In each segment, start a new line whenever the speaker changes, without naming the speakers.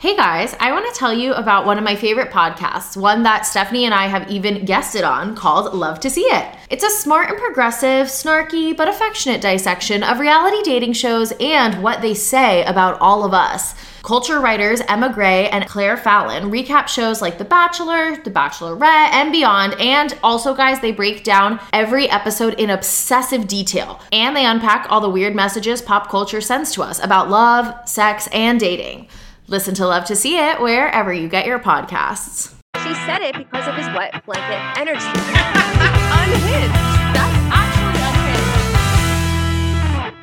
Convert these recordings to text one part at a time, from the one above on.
Hey guys, I want to tell you about one of my favorite podcasts, one that Stefanie and I have even guested on called Love to See It. It's a smart and progressive, snarky, but affectionate dissection of reality dating shows and what they say about all of us. Culture writers Emma Gray and Claire Fallon recap shows like The Bachelor, The Bachelorette, and beyond. And also, guys, they break down every episode in obsessive detail. And they unpack all the weird messages pop culture sends to us about love, sex, and dating. Listen to Love to See It wherever you get your podcasts.
She said it because of his wet blanket energy.
Unhinged. That's actually unhinged.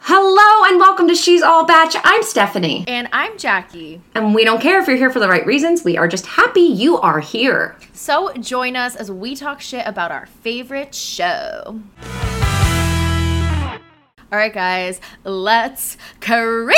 Hello and welcome to She's All Bach. I'm Stefanie.
And I'm Jackie.
And we don't care if you're here for the right reasons. We are just happy you are here.
So join us as we talk shit about our favorite show. All right, guys, let's creep.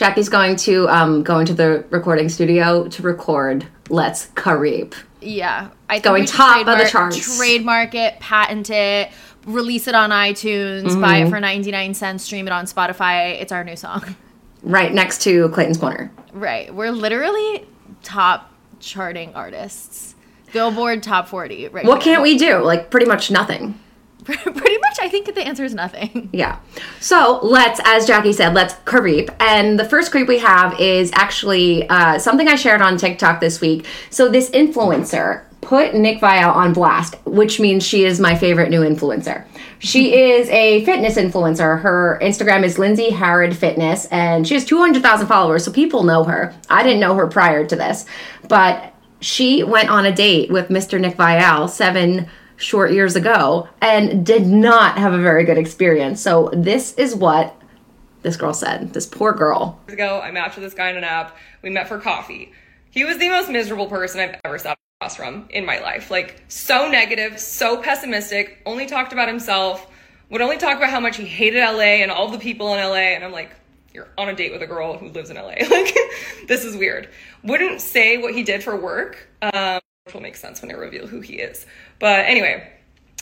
Jackie's going to um, go into the recording studio to record Let's Carib.
Yeah, I think
Going top of the charts.
Trademark it, patent it, release it on iTunes,
Mm-hmm.
buy it for ninety nine cents, stream it on Spotify. It's our new song.
Right next to Clayton's Corner.
Right, we're literally top charting artists. Billboard top forty. Right.
What can't we do? Like, pretty much nothing.
Pretty much, I think the answer is nothing.
Yeah. So let's, as Jackie said, let's creep. And the first creep we have is actually uh, something I shared on TikTok this week. So this influencer put Nick Viall on blast, which means she is my favorite new influencer. She is a fitness influencer. Her Instagram is Lindsay Harrod Fitness, and she has 200,000 followers, so people know her. I didn't know her prior to this, but she went on a date with Mr. Nick Viall seven short years ago and did not have a very good experience. So this is what this girl said. This poor girl.
Years ago, I matched with this guy on an app. We met for coffee. He was the most miserable person I've ever sat across from in my life. Like, so negative, so pessimistic, only talked about himself, would only talk about how much he hated LA and all the people in LA. And I'm like, you're on a date with a girl who lives in LA. Like, this is weird. Wouldn't say what he did for work, um, will make sense when I reveal who he is. But anyway,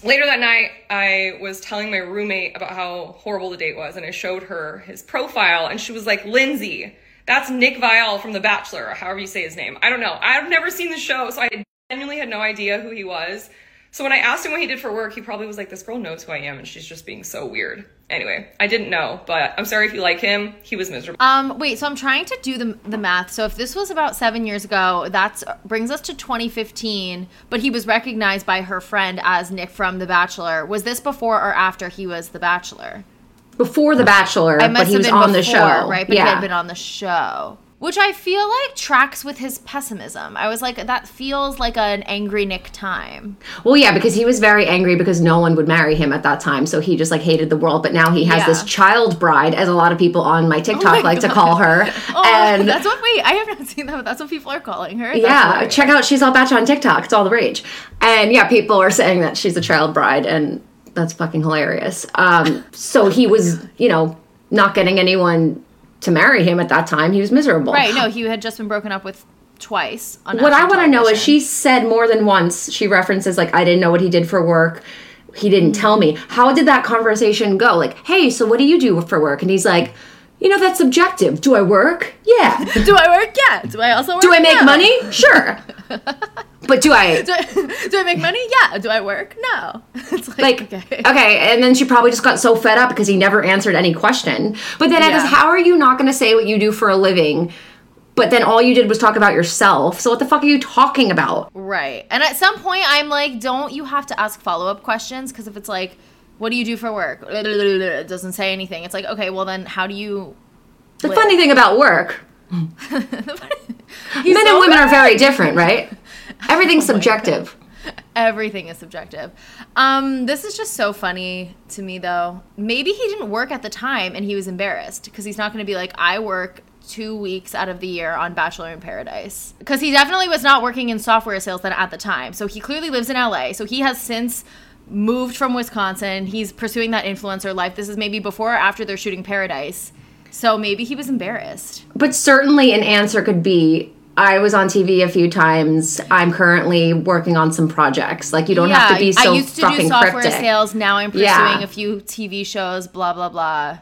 later that night, I was telling my roommate about how horrible the date was, and I showed her his profile, and she was like, Lindsay, that's Nick Viall from The Bachelor, or however you say his name. I don't know. I've never seen the show, so I genuinely had no idea who he was. So when I asked him what he did for work, he probably was like, This girl knows who I am, and she's just being so weird. Anyway, I didn't know, but I'm sorry if you like him. He was miserable.
Um, wait, so I'm trying to do the, the math. So if this was about seven years ago, that's brings us to 2015. But he was recognized by her friend as Nick from The Bachelor. Was this before or after he was The Bachelor?
Before The Bachelor,
It must
but he
have
was
been
on the show.
right? But he
yeah.
had been on the show, which I feel like tracks with his pessimism. I was like, that feels like an angry Nick time.
well, yeah, because he was very angry because no one would marry him at that time. So he just like hated the world. But now he has
Yeah.
this child bride, as a lot of people on my TikTok like to call her.
Oh,
and
that's what. Wait, I have not seen that, but that's what people are calling her. That's
yeah,
hilarious.
check out She's All Bach on TikTok. It's all the rage. And yeah, people are saying that she's a child bride, and that's fucking hilarious. Um, so he was, you know, not getting anyone to marry him at that time. He was miserable.
Right. No, he had just been broken up with twice. On
What I want to know is she said more than once, she references, like, I didn't know what he did for work. He didn't tell me. How did that conversation go? Like, hey, so what do you do for work? And he's like, you know, that's subjective. Do I work? Yeah.
Do I work? Yeah. Do I also work?
do I make
No.
money? Sure. but do I
Do I, do I make money? Yeah. Do I work? No. It's like,
like
okay.
okay. and then she probably just got so fed up because he never answered any question but then I
Yeah.
just how are you not going to say what you do for a living but then all you did was talk about yourself so what the fuck are you talking about
Right. And at some point, I'm like, don't you have to ask follow up questions? Because if it's like, what do you do for work? It doesn't say anything. It's like, okay, well then, how do you?
the funny thing about work men and women are very different right everything's subjective
Everything is subjective. Um, this is just so funny to me, though. Maybe he didn't work at the time and he was embarrassed because he's not going to be like, I work two weeks out of the year on Bachelor in Paradise. Because he definitely was not working in software sales then at the time. So he clearly lives in LA. So he has since moved from Wisconsin. He's pursuing that influencer life. This is maybe before or after they're shooting Paradise. So maybe he was embarrassed.
but certainly an answer could be I was on TV a few times. I'm currently working on some projects. Like you don't have to be so
I used to do software
cryptic.
sales. Now I'm pursuing
Yeah.
a few TV shows. Blah blah blah.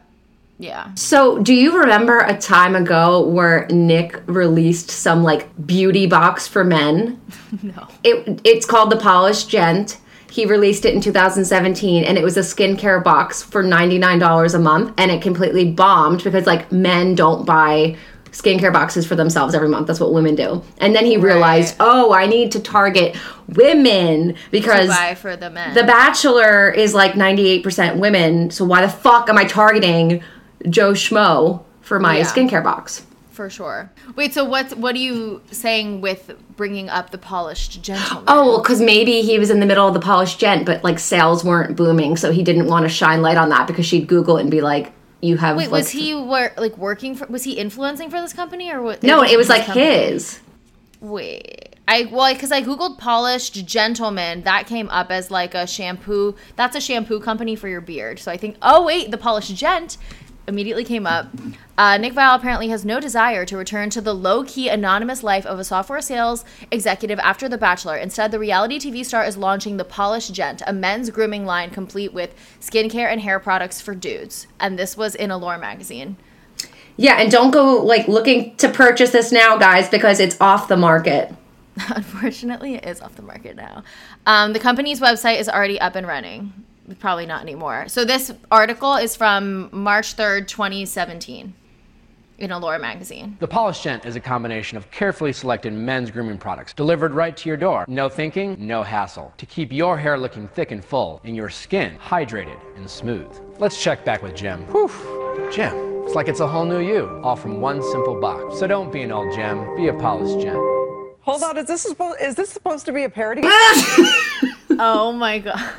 Yeah.
So, do you remember a time ago where Nick released some like beauty box for men?
No.
It it's called the Polished Gent. He released it in 2017 and it was a skincare box for $99 a month and it completely bombed because like men don't buy skincare boxes for themselves every month. That's what women do. And then he realized, "Oh, I need to target women because
for the men.
The Bachelor is like 98% women. So why the fuck am I targeting Joe Schmo for my
Yeah.
skincare box?
For sure. Wait, so what's what are you saying with bringing up the polished gentleman?
Oh, because maybe he was in the middle of the polished gent, but like sales weren't booming, so he didn't want to shine light on that because she'd Google it and be like, "You have."
Wait,
like,
was he wor- like working for? Was he influencing for this company or what?
No, it was like
company?
his.
Wait, I well, because I googled polished gentleman, that came up as like a shampoo. That's a shampoo company for your beard. So I think, oh wait, the polished gent immediately came up. Uh, Nick Viall apparently has no desire to return to the low key, anonymous life of a software sales executive after The Bachelor. Instead, the reality TV star is launching the Polished Gent, a men's grooming line complete with skincare and hair products for dudes. And this was in Allure magazine.
Yeah, and don't go like looking to purchase this now, guys, because it's off the market.
Unfortunately, it is off the market now. Um, the company's website is already up and running. Probably not anymore. So this article is from March 3rd, 2017 in Allure magazine.
The Polished Gent is a combination of carefully selected men's grooming products delivered right to your door. No thinking, no hassle. To keep your hair looking thick and full and your skin hydrated and smooth. Let's check back with Jim. Whew, Jim, it's like it's a whole new you, all from one simple box. So don't be an old gem, be a polished gent.
Hold on, is this supposed is this supposed to be a parody?
Oh my god.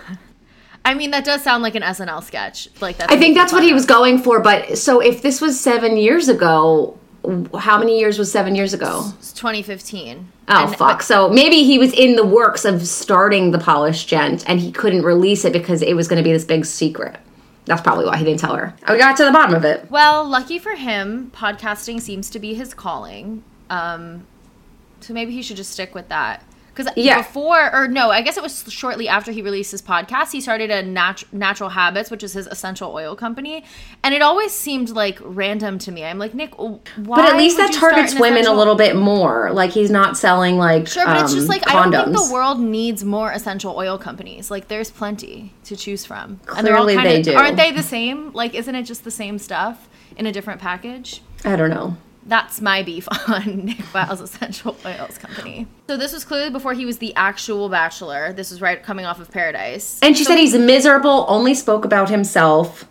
I mean, that does sound like an SNL sketch. Like that.
I think that's what he was going for. But so if this was seven years ago, how many years was seven years ago?
It's 2015.
Oh
And-
fuck! So maybe he was in the works of starting the polished gent, and he couldn't release it because it was going to be this big secret. That's probably why he didn't tell her. We got to the bottom of it.
Well, lucky for him, podcasting seems to be his calling. Um, so maybe he should just stick with that. Because
Yeah.
before, or no, I guess it was shortly after he released his podcast, he started a nat- Natural Habits, which is his essential oil company, and it always seemed like random to me. I'm like, Nick, why?
But at least that targets women a little bit more. Like he's not selling like
Sure, but it's just
um,
like
condoms.
I don't think the world needs more essential oil companies. Like there's plenty to choose from. and they're all
Clearly
kind
they
of,
do.
Aren't they the same? Like isn't it just the same stuff in a different package?
I don't know.
That's my beef on Nick Viall's Essential Oils Company. So this was clearly before he was the actual bachelor. This was right coming off of Paradise.
And she said he's miserable. Only spoke about himself.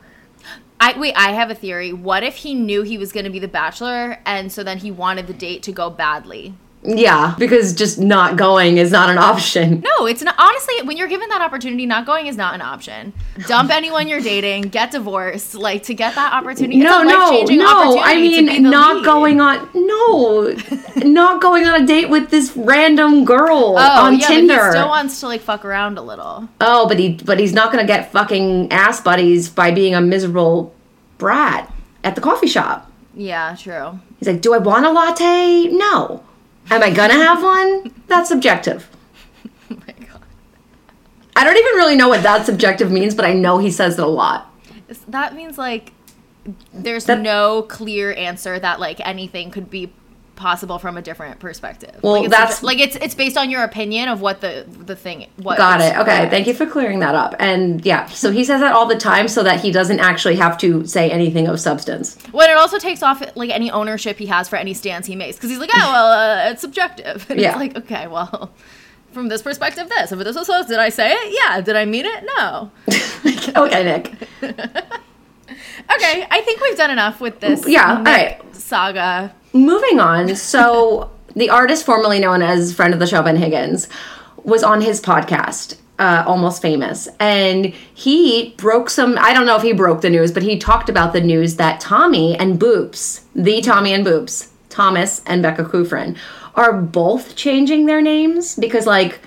I wait, I have a theory. What if he knew he was going to be the bachelor and so then he wanted the date to go badly?
Yeah, because just not going is not an option.
No, it's not. Honestly, when you're given that opportunity, not going is not an option. Dump anyone you're dating, get divorced, like to get that opportunity.
No, no, no. I
opportunity to be
mean, not
lead.
going on. No, not going on a date with this random girl
Oh,
on
yeah,
Tinder.
but he still wants to like fuck around a little.
oh, but he, but he's not gonna get fucking ass buddies by being a miserable brat at the coffee shop.
Yeah, true.
He's like, do I want a latte? No. Am I gonna have one? That's subjective.
Oh my god.
I don't even really know what that subjective means, but I know he says it a lot.
That means like there's
That-
no clear answer that like anything could be possible from a different perspective.
Well,
like, it's
that's-
like it's it's based on your opinion of what the the thing what
Got it. Okay. Thank you for clearing that up. And yeah, so he says that all the time so that he doesn't actually have to say anything of substance.
Well, it also takes off like any ownership he has for any stance he makes because he's like, oh well, uh, it's subjective. And
Yeah.
it's like, okay, well, from this perspective, this. If this was so, did I say it? Yeah. Did I mean it? No.
okay, Nick.
Okay, I think we've done enough with this.
Yeah, all
Nick
right.
Saga.
Moving on. So the artist formerly known as friend of the show Ben Higgins was on his podcast. Uh, almost famous and he broke some i don't know if he broke the news but he talked about the news that tommy and boops the tommy and boops thomas and becca kufrin are both changing their names because like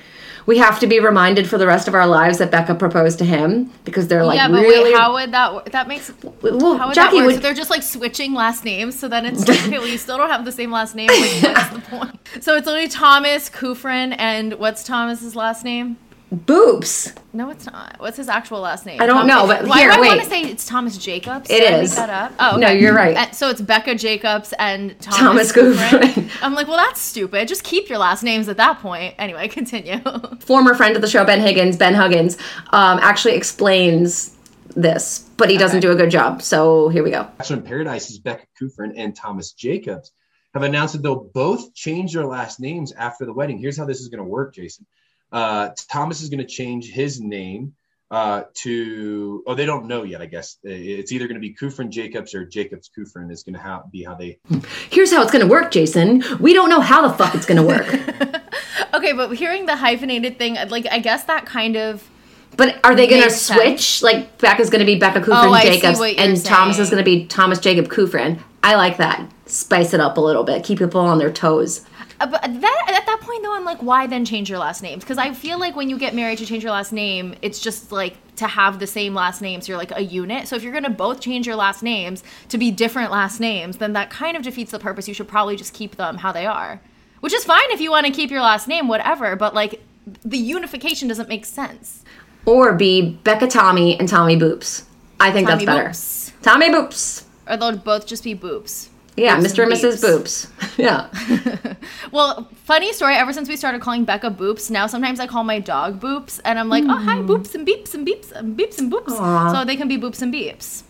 we have to be reminded for the rest of our lives that becca proposed to him because they're like
yeah, but
really
wait, how would that work? That makes
well
how would
jackie
that work?
would
So they're just like switching last names, so then it's like, okay, well, you still don't have the same last name. Like, what's the point? So it's only Thomas Kufrin, and what's Thomas's last name?
Boobs.
No, it's not. What's his actual last name?
I don't know, but
why
here,
do I want to say it's Thomas Jacobs?
It
Did I
is.
Make that up. Oh,
No, you're right.
So it's Becca Jacobs and Thomas,
Thomas
Gouffrin.
Gouffrin.
I'm like, well, that's stupid. Just keep your last names at that point. Anyway, continue.
Former friend of the show, Ben Higgins, Ben Huggins, um, actually explains this, but he doesn't do a good job. So here we go.
Bachelor in Paradise is Becca Kufrin and Thomas Jacobs have announced that they'll both change their last names after the wedding. Here's how this is going to work, Jason. Uh, Thomas is going to change his name uh, to, oh, they don't know yet, I guess. It's either going to be Kufrin Jacobs or Jacobs Kufrin is going to ha- be how they.
Here's how it's going to work, Jason. We don't know how the fuck it's going to work.
okay, but hearing the hyphenated thing, like, I guess that kind of.
But are they going to
Makes
switch? Like Becca's going to be Becca Kufrin
Oh,
Jacobs,
what you're
and Thomas is going to be Thomas Jacob Kufrin. I like that. Spice it up a little bit. Keep people on their toes.
Uh, but that at that point though, I'm like, why then change your last names? Because I feel like when you get married to change your last name, it's just like to have the same last name, so you're like a unit. So if you're gonna both change your last names to be different last names, then that kind of defeats the purpose. You should probably just keep them how they are, which is fine if you want to keep your last name, whatever. But like the unification doesn't make sense.
Or be Becca Tommy and Tommy Boops. I think
Tommy
that's better.
Boops.
Tommy Boops.
Or they'll both just be boops.
Yeah, Mr. and Mrs. Boops. yeah.
Well, funny story. Ever since we started calling Becca Boops, now sometimes I call my dog Boops, and I'm like, oh hi, mm-hmm. Boops and Beeps and Beeps and Beeps and Boops.
Aw.
So they can be Boops and Beeps.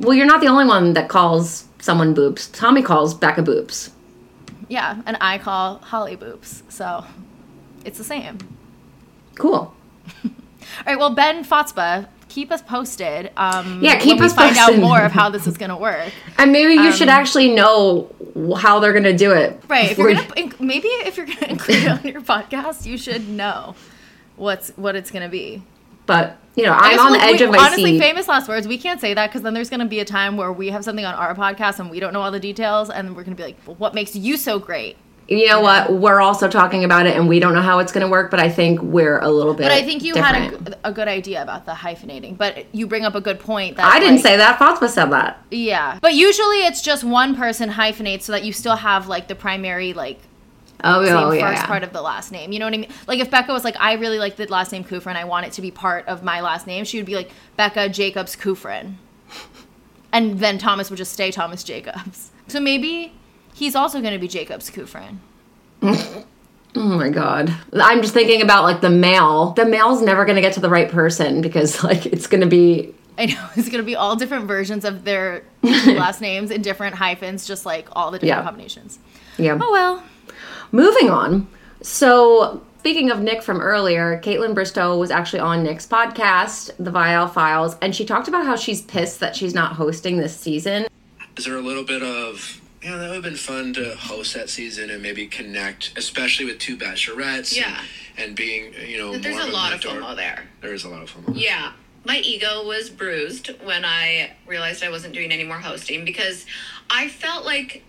Well, you're not the only one that calls someone Boops. Tommy calls Becca Boops.
Yeah, and I call Holly Boops. So it's the same.
Cool.
All right. Well, Ben Fotzba, keep us posted. Um,
Yeah, keep us
find
posted.
out more of how this is gonna work.
And maybe you should
Um,
actually know how they're going to do it.
Right. If you're gonna maybe if you're gonna include it on your podcast, you should know what's what it's gonna be.
But, you know, I'm on the edge
we-
of my
honestly,
seat.
famous last words. We can't say that because then there's going to be a time where we have something on our podcast and we don't know all the details, and we're going to be like, well, "What makes you so great?"
You know what? We're also talking about it and we don't know how it's going to work, but I think we're a little bit
But I think you had a,
different.
a good idea about the hyphenating. But you bring up a good point. That
I didn't
like-
say that. Fatima said that.
Yeah, but usually it's just one person hyphenates so that you still have like the primary like
Oh,
same
oh yeah.
first
yeah.
part of the last name. You know what I mean? Like if Becca was like, I really like the last name Kufrin, I want it to be part of my last name, she would be like Becca Jacobs Kufrin. And then Thomas would just stay Thomas Jacobs. So maybe he's also going to be Jacobs Kufrin.
Oh my god. I'm just thinking about like the mail. The mail's never going to get to the right person because like it's going to be
I know it's going to be all different versions of their last names in different hyphens, just like all the different
Yeah.
combinations.
yeah.
Oh well.
Moving on. So, speaking of Nick from earlier, Kaitlyn Bristowe was actually on Nick's podcast, The Viall Files, and she talked about how she's pissed that she's not hosting this season.
Is there a little bit of, yeah, that would have been fun to host that season and maybe connect, especially with two bachelorettes.
Yeah.
And, and being, you know,
There's a lot of. FOMO there.
There is a lot of FOMO.
Yeah. My ego was bruised when I realized I wasn't doing any more hosting because I felt like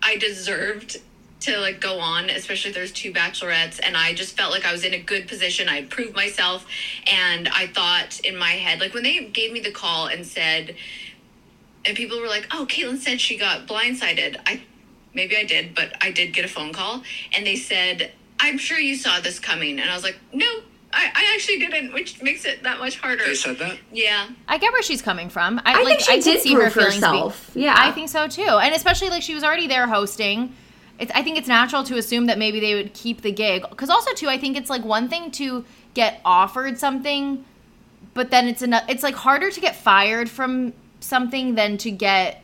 I deserved to like go on, especially if there's two bachelorettes, and I just felt like I was in a good position. I had proved myself, and I thought in my head, like when they gave me the call and said, and people were like, "Oh, Kaitlyn said she got blindsided." I maybe I did, but I did get a phone call, and they said, "I'm sure you saw this coming," and I was like, "No." I, I actually didn't, which makes it that much harder.
They said that?
Yeah.
I get where she's coming from. I,
I
like,
think she
I
did
could see her feelings being-
herself. Yeah.
I think so too. And especially like she was already there hosting. It's, I think it's natural to assume that maybe they would keep the gig. Because also too, I think it's like one thing to get offered something, but then it's enough. It's like harder to get fired from something than to get.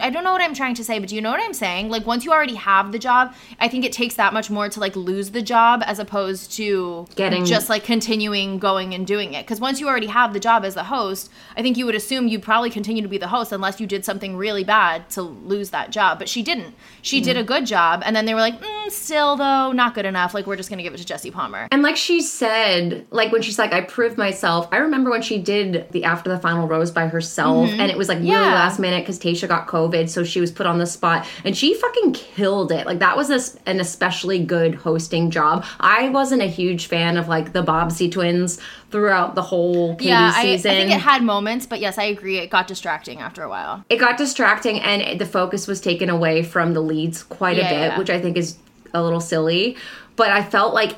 I don't know what I'm trying to say, but do you know what I'm saying? Like once you already have the job, I think it takes that much more to like lose the job as opposed to
Getting-
just like continuing going and doing it. Because once you already have the job as the host, I think you would assume you'd probably continue to be the host unless you did something really bad to lose that job. But she didn't. She did a good job, and then they were like, mm, still though, not good enough. Like we're just gonna give it to Jesse Palmer.
And like she said, like when she's like, I proved myself. I remember when she did the After the Final Rose by herself, and it was like really
Mm-hmm. Yeah.
last minute because Tayshia got COVID, so she was put on the spot, and she fucking killed it. Like that was a, an especially good hosting job. I wasn't a huge fan of like the Bobbsey twins throughout the whole Katie
yeah, I, I think it had moments, but yes, I agree. It got distracting after a while.
it got distracting and it- the focus was taken away from the leads quite
Yeah,
a bit
yeah.
which i think is a little silly but i felt like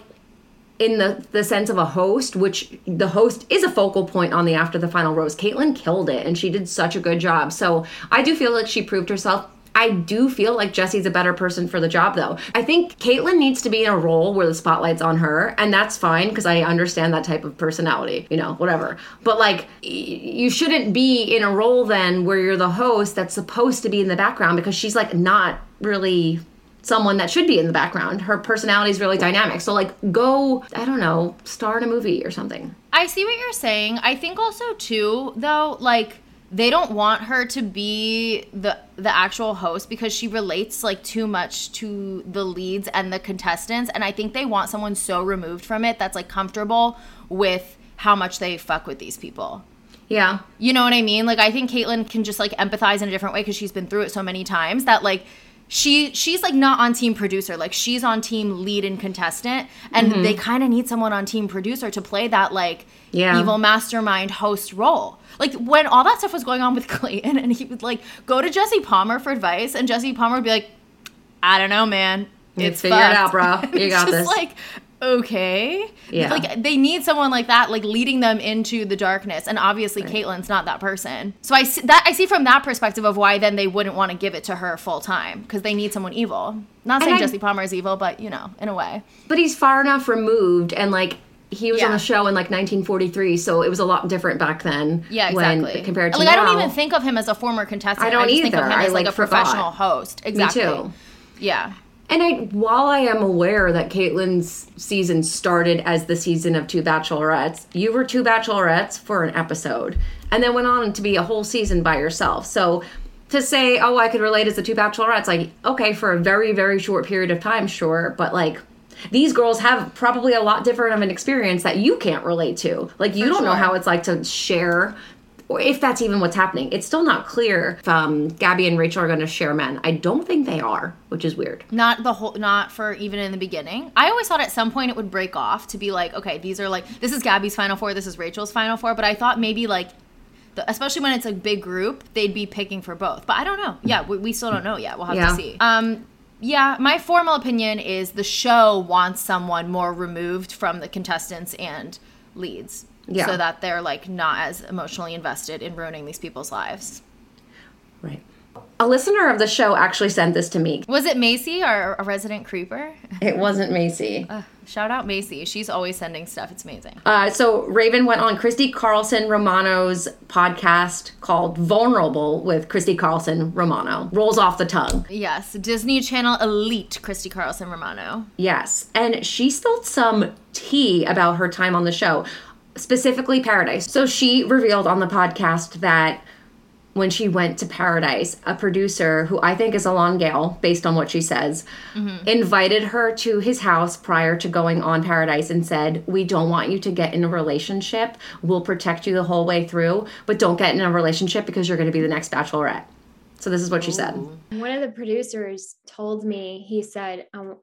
in the the sense of a host, which the host is a focal point on the after the final rose. Kaitlyn killed it, and she did such a good job. So I do feel like she proved herself. I do feel like Jesse's a better person for the job, though. I think Kaitlyn needs to be in a role where the spotlight's on her, and that's fine because I understand that type of personality, you know, whatever. But like, y- you shouldn't be in a role then where you're the host that's supposed to be in the background because she's like not really someone that should be in the background. Her personality is really dynamic. So like, go, I don't know, star in a movie or something.
I see what you're saying. I think also too, though, like they don't want her to be the the actual host because she relates like too much to the leads and the contestants, and I think they want someone so removed from it that's like comfortable with how much they fuck with these people.
Yeah.
You know what I mean? Like I think Kaitlyn can just like empathize in a different way because she's been through it so many times that like she she's like not on team producer like she's on team lead and contestant and
Mhm.
they kind of need someone on team producer to play that like
Yeah.
evil mastermind host role like when all that stuff was going on with clayton and he would like go to jesse palmer for advice and jesse palmer would be like i don't know man it's
figure it out, bro. You got
just
this.
like okay
Yeah.
like they need someone like that like leading them into the darkness and obviously kaitlyn's not that person so i see that i see from that perspective of why then they wouldn't want to give it to her full time because they need someone evil not saying
I-
jesse palmer is evil but you know in a way
But he's far enough removed and like he was on the show in like 1943, so it was a lot different back then.
yeah
when-
exactly
compared to
like
now.
i don't even think of him as a former contestant
I don't
just think of
either.
him
I,
as like,
like,
a
forgot.
professional host exactly
too.
yeah
And I, while I am aware that Kaitlyn's season started as the season of two bachelorettes, you were two bachelorettes for an episode, and then went on to be a whole season by yourself. So to say, oh, I could relate as the two bachelorettes, like, okay, for a very, very short period of time, sure, but like, these girls have probably a lot different of an experience that you can't relate to. Like, you
For
don't know how it's like to share or if that's even what's happening. It's still not clear if um, Gabby and Rachel are going to share men. I don't think they are, which is weird.
not the whole not for even in the beginning i always thought at some point it would break off to be like okay these are like this is gabby's final four this is rachel's final four but i thought maybe like the, especially when it's a big group they'd be picking for both but i don't know yeah we, we still don't know yet we'll have
Yeah.
to see um yeah my formal opinion is the show wants someone more removed from the contestants and leads
Yeah.
so that they're like not as emotionally invested in ruining these people's lives
Right. A listener of the show actually sent this to me.
was it macy or a resident creeper
It wasn't Macy.
Ugh, shout out macy she's always sending stuff it's amazing
Uh, so Raven went on Christy Carlson Romano's podcast called Vulnerable with Christy Carlson Romano. Rolls off the tongue.
Yes, Disney Channel elite Christy Carlson Romano.
Yes. And she spilled some tea about her time on the show, specifically Paradise. So she revealed on the podcast that when she went to Paradise, a producer who I think is Elan Gale, based on what she says, invited her to his house prior to going on Paradise and said, We don't want you to get in a relationship. We'll protect you the whole way through, but don't get in a relationship because you're going to be the next bachelorette. So this is what she said.
One of the producers told me, he said, um,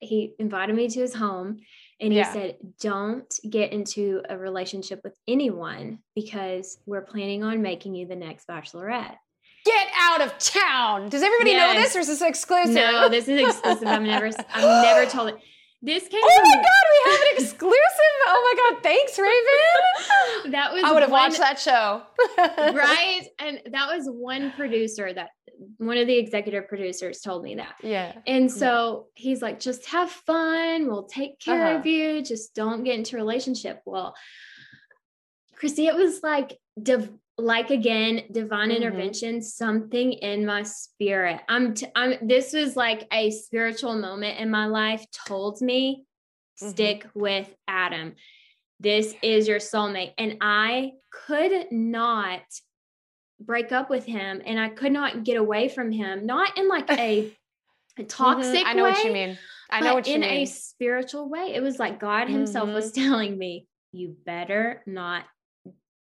he invited me to his home and he said, Don't get into a relationship with anyone because we're planning on making you the next bachelorette.
Get out of town. Does everybody know this or is this exclusive?
No, this is exclusive. I'm never, I've never told it. This came
Oh my
from-
god, we have an exclusive. Oh my god, thanks, Raven.
That was
I would have
one-
watched that show.
right? And that was one producer that one of the executive producers told me that.
Yeah.
And so he's like, just have fun. We'll take care
Uh-huh.
of you. Just don't get into a relationship. Well, Christy, it was like div- like again, divine
Mhm.
intervention, something in my spirit. I'm t- I'm this was like a spiritual moment in my life told me
Mhm.
stick with Adam. This is your soulmate. And I could not break up with him and I could not get away from him, not in like a, a toxic
Mhm, I know
way,
what you mean. I know what you
in
mean.
In a spiritual way. It was like God Himself was telling me, you better not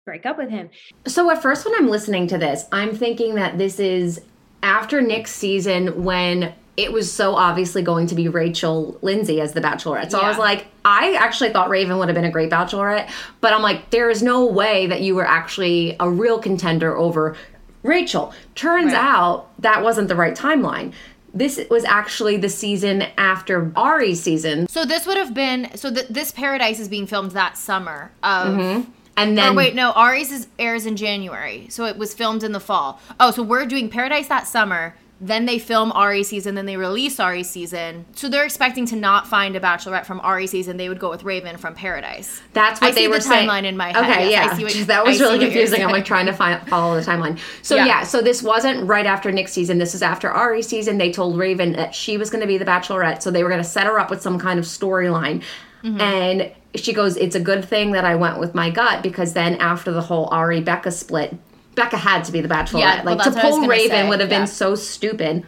break up with him.
So at first, when I'm listening to this, I'm thinking that this is after Nick's season when it was so obviously going to be Rachel Lindsay as the Bachelorette. So I was like, I actually thought Raven would have been a great Bachelorette, but I'm like, there is no way that you were actually a real contender over Rachel. Turns
Right.
out that wasn't the right timeline. this was actually the season after Arie's season.
So this would have been so th- this Paradise is being filmed that summer of.
Mm-hmm. And then
or wait, no, Arie's is, airs in January, so it was filmed in the fall. Oh, so we're doing Paradise that summer. Then they film Arie season, then they release Arie season. So they're expecting to not find a Bachelorette from Arie season. They would go with Raven from Paradise.
That's what
I
they
see
were
the
saying.
timeline in my head.
Okay,
Yes,
yeah,
I see what you-
that was
I
really confusing. I'm like trying to find, follow the timeline. So
Yeah.
yeah. so this wasn't right after Nick's season. This is after Arie's season. They told Raven that she was going to be the Bachelorette, so they were going to set her up with some kind of storyline.
Mm-hmm.
And she goes, "It's a good thing that I went with my gut because then after the whole Arie Becca split." Becca had to be the Bachelorette.
Yeah,
like
that's
to
what I was
pull Raven
say.
would have
Yeah.
been so stupid.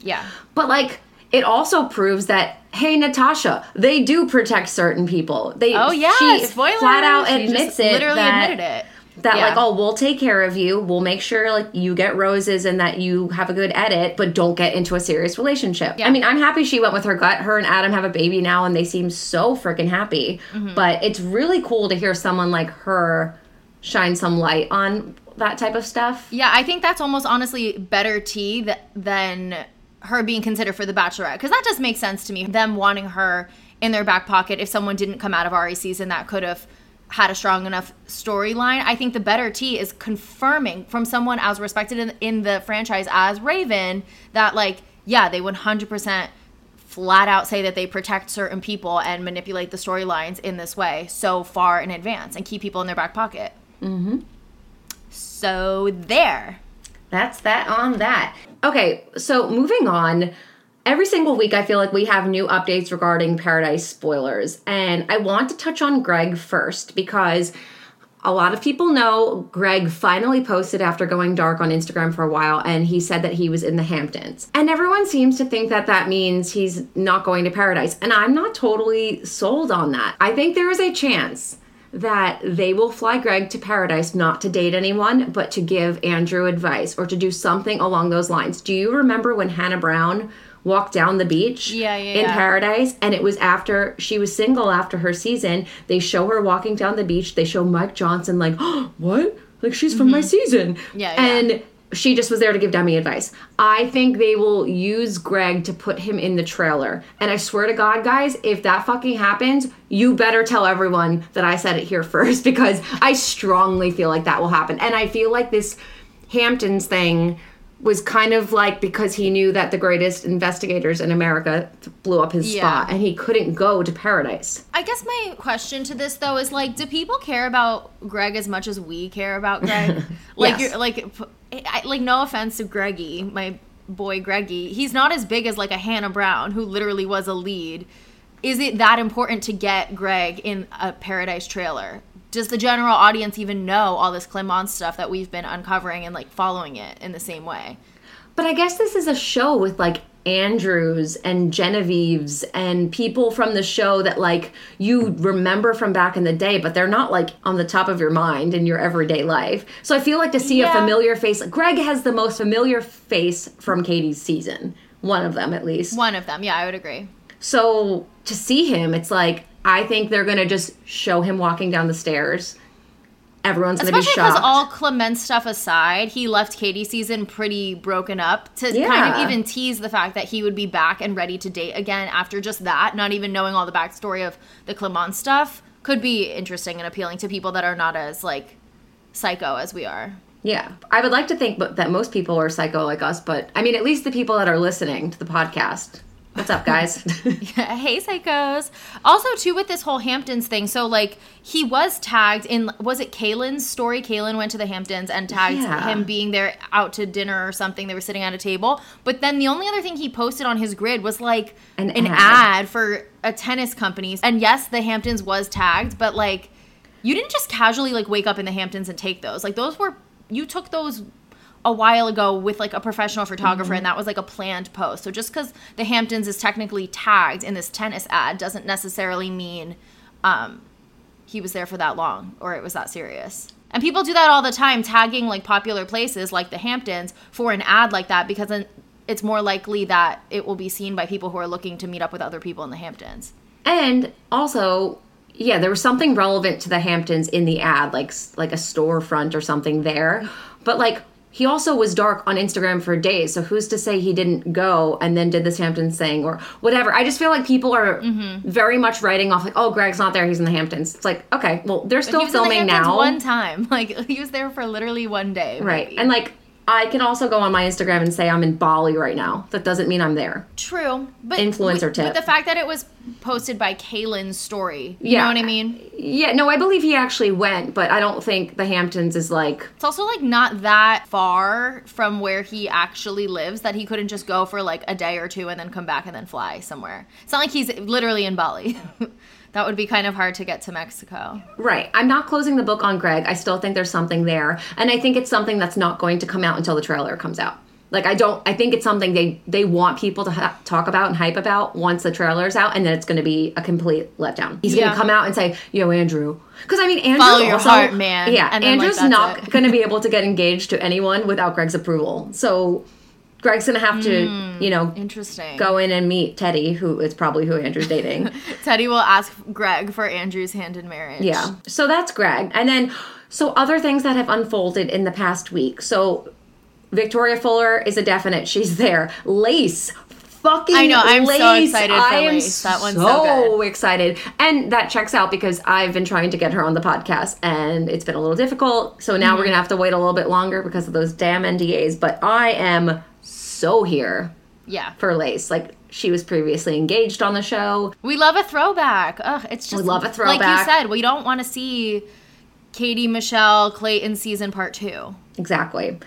Yeah.
But like it also proves that hey Natasha, they do protect certain people. They
Oh yeah.
she
Spoiler.
flat out
She
admits it
Literally
that,
admitted it.
That
Yeah.
like oh we'll take care of you. We'll make sure like you get roses and that you have a good edit, but don't get into a serious relationship.
Yeah.
I mean, I'm happy she went with her gut. Her and Adam have a baby now and they seem so freaking happy.
Mm-hmm.
But it's really cool to hear someone like her shine some light on that type of stuff.
Yeah, I think that's almost honestly better tea th- than her being considered for the Bachelorette because that does make sense to me. Them wanting her in their back pocket if someone didn't come out of Arie's season that could have had a strong enough storyline. I think the better tea is confirming from someone as respected in, in the franchise as Raven that like yeah they 100% flat out say that they protect certain people and manipulate the storylines in this way so far in advance and keep people in their back pocket. Mm-hmm. So there.
That's that on that. Okay, so moving on. Every single week, I feel like we have new updates regarding Paradise spoilers. And I want to touch on Greg first because a lot of people know Greg finally posted after going dark on Instagram for a while and he said that he was in the Hamptons. And everyone seems to think that that means he's not going to Paradise. And I'm not totally sold on that. I think there is a chance that they will fly Greg to paradise not to date anyone, but to give Andrew advice or to do something along those lines. Do you remember when Hannah Brown walked down the beach
Yeah, yeah,
in
yeah.
paradise? And it was after she was single after her season. They show her walking down the beach. They show Mike Johnson, like, oh, what? Like, she's from my season.
Mm-hmm. Yeah.
And she just was there to give Demi advice. I think they will use Greg to put him in the trailer. And I swear to God, guys, if that fucking happens, you better tell everyone that I said it here first because I strongly feel like that will happen. And I feel like this Hamptons thing was kind of like because he knew that the greatest investigators in America blew up his
Yeah.
spot and he couldn't go to paradise.
I guess my question to this though is like, do people care about Greg as much as we care about Greg? like,
Yes.
you're like, I, like, no offense to Greggy, my boy Greggy, he's not as big as like a Hannah Brown who literally was a lead. Is it that important to get Greg in a Paradise trailer? Does the general audience even know all this Clement stuff that we've been uncovering and like following it in the same way?
But I guess this is a show with like Andrews and Genevieve's and people from the show that like you remember from back in the day, but they're not like on the top of your mind in your everyday life. So I feel like to see a familiar face, Greg has the most familiar face from Katie's season, one of them at least.
One of them, yeah, I would agree.
So to see him, it's like I think they're gonna just show him walking down the stairs. Everyone's gonna be
Especially because all Clement stuff aside, he left Katie season pretty broken up to kind of even tease the fact that he would be back and ready to date again after just that, not even knowing all the backstory of the Clement stuff. Could be interesting and appealing to people that are not as like psycho as we are.
Yeah, I would like to think that most people are psycho like us, but I mean, at least the people that are listening to the podcast. What's up, guys?
hey psychos also too with this whole hamptons thing so like he was tagged in was it kaylin's story kaylin went to the hamptons and tagged
Yeah.
him being there out to dinner or something they were sitting at a table but then the only other thing he posted on his grid was like
An
an,
ad.
ad. for a tennis company and yes the hamptons was tagged but like you didn't just casually like wake up in the hamptons and take those like those were you took those a while ago with like a professional photographer
Mm-hmm.
and that was like a planned post. So just cuz the Hamptons is technically tagged in this tennis ad doesn't necessarily mean um he was there for that long or it was that serious. And people do that all the time tagging like popular places like the Hamptons for an ad like that because then it's more likely that it will be seen by people who are looking to meet up with other people in the Hamptons.
and also, yeah, there was something relevant to the Hamptons in the ad, like like a storefront or something there. But like he also was dark on Instagram for days. So who's to say he didn't go and then did this Hamptons thing or whatever? I just feel like people are
Mm-hmm.
very much writing off like, oh, Greg's not there. He's in the Hamptons. It's like, okay, well, they're still
he was in the
filming now.
One time, like he was there for literally one day.
right.
maybe.
And like, I can also go on my Instagram and say I'm in Bali right now. That doesn't mean I'm there.
True, but
Influencer
with-
tip.
But the fact that it was posted by Kaylin's story, you
Yeah.
know what I mean?
Yeah, no, I believe he actually went, but I don't think the Hamptons is like
It's also like not that far from where he actually lives that he couldn't just go for like a day or two and then come back and then fly somewhere. It's not like he's literally in Bali. that would be kind of hard to get to Mexico.
Right. I'm not closing the book on Greg. I still think there's something there. And I think it's something that's not going to come out until the trailer comes out. Like I don't I think it's something they they want people to ha- talk about and hype about once the trailer's out and then it's going to be a complete letdown. He's going to come out and say, "Yo, Andrew." Cuz I mean, Andrew
Follow your
also,
heart, man.
Yeah,
And then, like,
Andrew's not going to be able to get engaged to anyone without Greg's approval. So Greg's to have to,
Hmm.
you know,
Interesting.
go in and meet Teddy, who is probably who Andrew's dating.
Teddy will ask Greg for Andrew's hand in marriage.
Yeah. So that's Greg. And then, so other things that have unfolded in the past week. So Victoria Fuller is a definite. She's there. Lace. Fucking
I know, I'm so excited for
I am
Lace. That one's so
so excited. And that checks out because I've been trying to get her on the podcast and it's been a little difficult. So now we're
Mm-hmm.
going to have to wait a little bit longer because of those damn NDAs. But I am so here
Yeah.
for Lace. Like, she was previously engaged on the show.
We love a throwback. Ugh, it's just We
love a throwback.
Like you said, we don't want to see Katie, Michelle, Clayton season part two.
Exactly.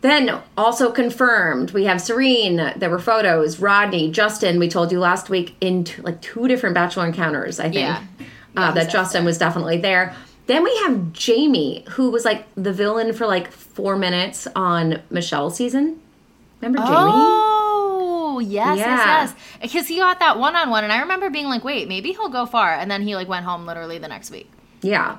Then also confirmed, we have Serene. There were photos. Rodney, Justin. We told you last week in t- like two different Bachelor encounters. I think
Yeah.
uh, that Justin was definitely there. Then we have Jamie, who was like the villain for like four minutes on Michelle's season. Remember oh, Jamie?
Oh, yes,
Yeah.
yes, yes. Because he got that one on one, and I remember being like, wait, maybe he'll go far. And then he like went home literally the next week.
Yeah.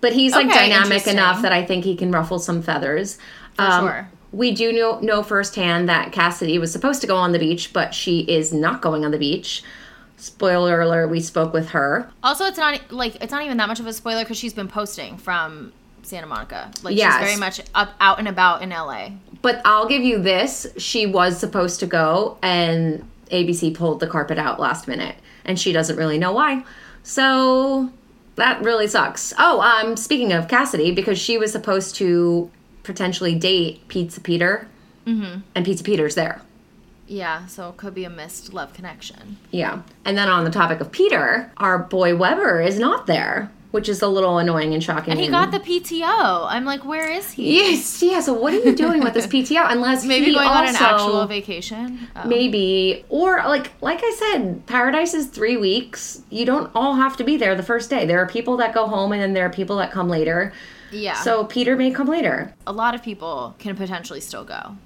But he's like
Okay,
dynamic enough that I think he can ruffle some feathers.
For um, sure.
We do know, know firsthand that Cassidy was supposed to go on the beach, but she is not going on the beach. Spoiler alert, we spoke with her.
Also, it's not like it's not even that much of a spoiler because she's been posting from Santa Monica. Like
Yes.
she's very much up, out and about in LA.
But I'll give you this she was supposed to go, and ABC pulled the carpet out last minute, and she doesn't really know why. So that really sucks. Oh, um, speaking of Cassidy, because she was supposed to potentially date Pizza Peter,
Mm-hmm.
and Pizza Peter's there.
Yeah, so it could be a missed love connection.
Yeah. And then on the topic of Peter, our boy Weber is not there, which is a little annoying and shocking.
And he got the PTO. I'm like, where is he?
Yes, yeah. So what are you doing with this PTO? Unless
Maybe going on an actual vacation. Oh.
Maybe. Or like like I said, paradise is three weeks. You don't all have to be there the first day. There are people that go home and then there are people that come later.
Yeah.
So Peter may come later.
a lot of people can potentially still go.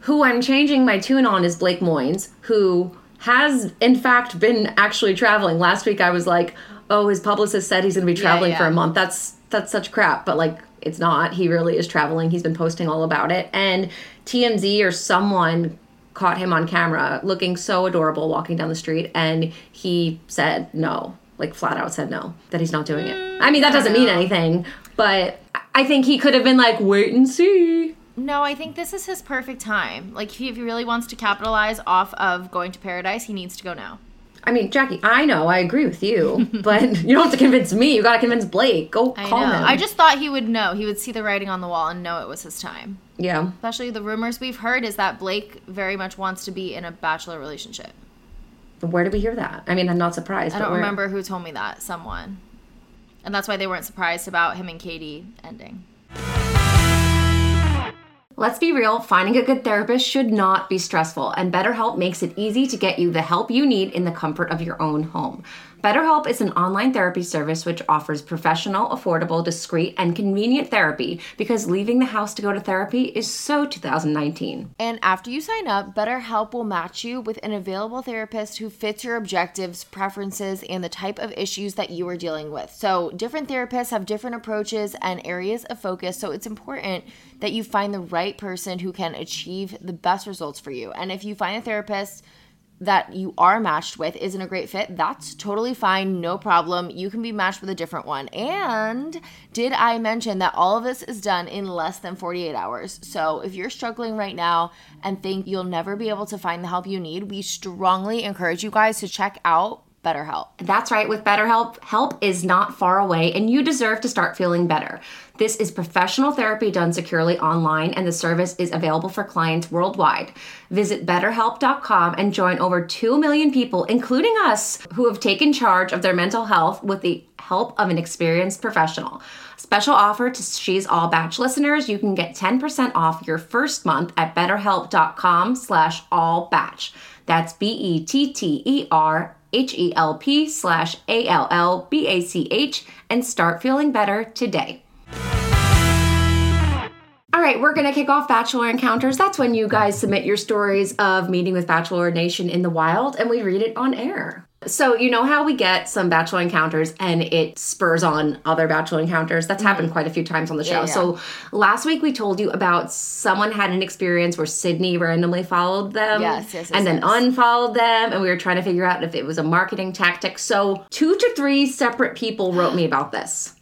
Who I'm changing my tune on is Blake Moynes, who has in fact been actually traveling. Last week I was like, oh, his publicist said he's gonna be traveling for
yeah.
a month. That's that's such crap, but like it's not. He really is traveling. He's been posting all about it. And TMZ or someone caught him on camera looking so adorable walking down the street and he said no. Like flat out said no, that he's not doing it. I mean that doesn't mean anything, but I think he could have been like, wait and see.
No, I think this is his perfect time. Like, if he really wants to capitalize off of going to paradise, he needs to go now.
I mean, Jackie, I know, I agree with you, but you don't have to convince me. You got to convince Blake. Go
I
call
know.
him.
I just thought he would know. He would see the writing on the wall and know it was his time.
yeah.
Especially the rumors we've heard is that Blake very much wants to be in a bachelor relationship.
Where did we hear that? I mean, I'm not surprised.
I don't
where-
remember who told me that. Someone. And that's why they weren't surprised about him and Katie ending.
Let's be real, finding a good therapist should not be stressful, and BetterHelp makes it easy to get you the help you need in the comfort of your own home. BetterHelp is an online therapy service which offers professional, affordable, discreet, and convenient therapy because leaving the house to go to therapy is so 2019.
And after you sign up, BetterHelp will match you with an available therapist who fits your objectives, preferences, and the type of issues that you are dealing with. So, different therapists have different approaches and areas of focus. So, it's important that you find the right person who can achieve the best results for you. And if you find a therapist that you are matched with isn't a great fit, that's totally fine. No problem. You can be matched with a different one. And did I mention that all of this is done in less than 48 hours? So if you're struggling right now and think you'll never be able to find the help you need, we strongly encourage you guys to check out BetterHelp.
That's right, with BetterHelp, help is not far away and you deserve to start feeling better. This is professional therapy done securely online, and the service is available for clients worldwide. Visit betterhelp.com and join over 2 million people, including us, who have taken charge of their mental health with the help of an experienced professional. Special offer to She's All Bach listeners, you can get 10% off your first month at betterhelp.com slash all bach. That's B-E-T-T-E-R H-E-L-P slash A-L-L-B-A-C-H and start feeling better today. All right, we're going to kick off Bachelor Encounters. That's when you guys submit your stories of meeting with Bachelor Nation in the wild and we read it on air. So, you know how we get some Bachelor Encounters and it spurs on other Bachelor Encounters? That's happened mm-hmm. quite a few times on the show.
Yeah, yeah.
So, last week we told you about someone had an experience where Sydney randomly followed them
Yes, yes, yes,
and then unfollowed them. And we were trying to figure out if it was a marketing tactic. So, two to three separate people wrote me about this.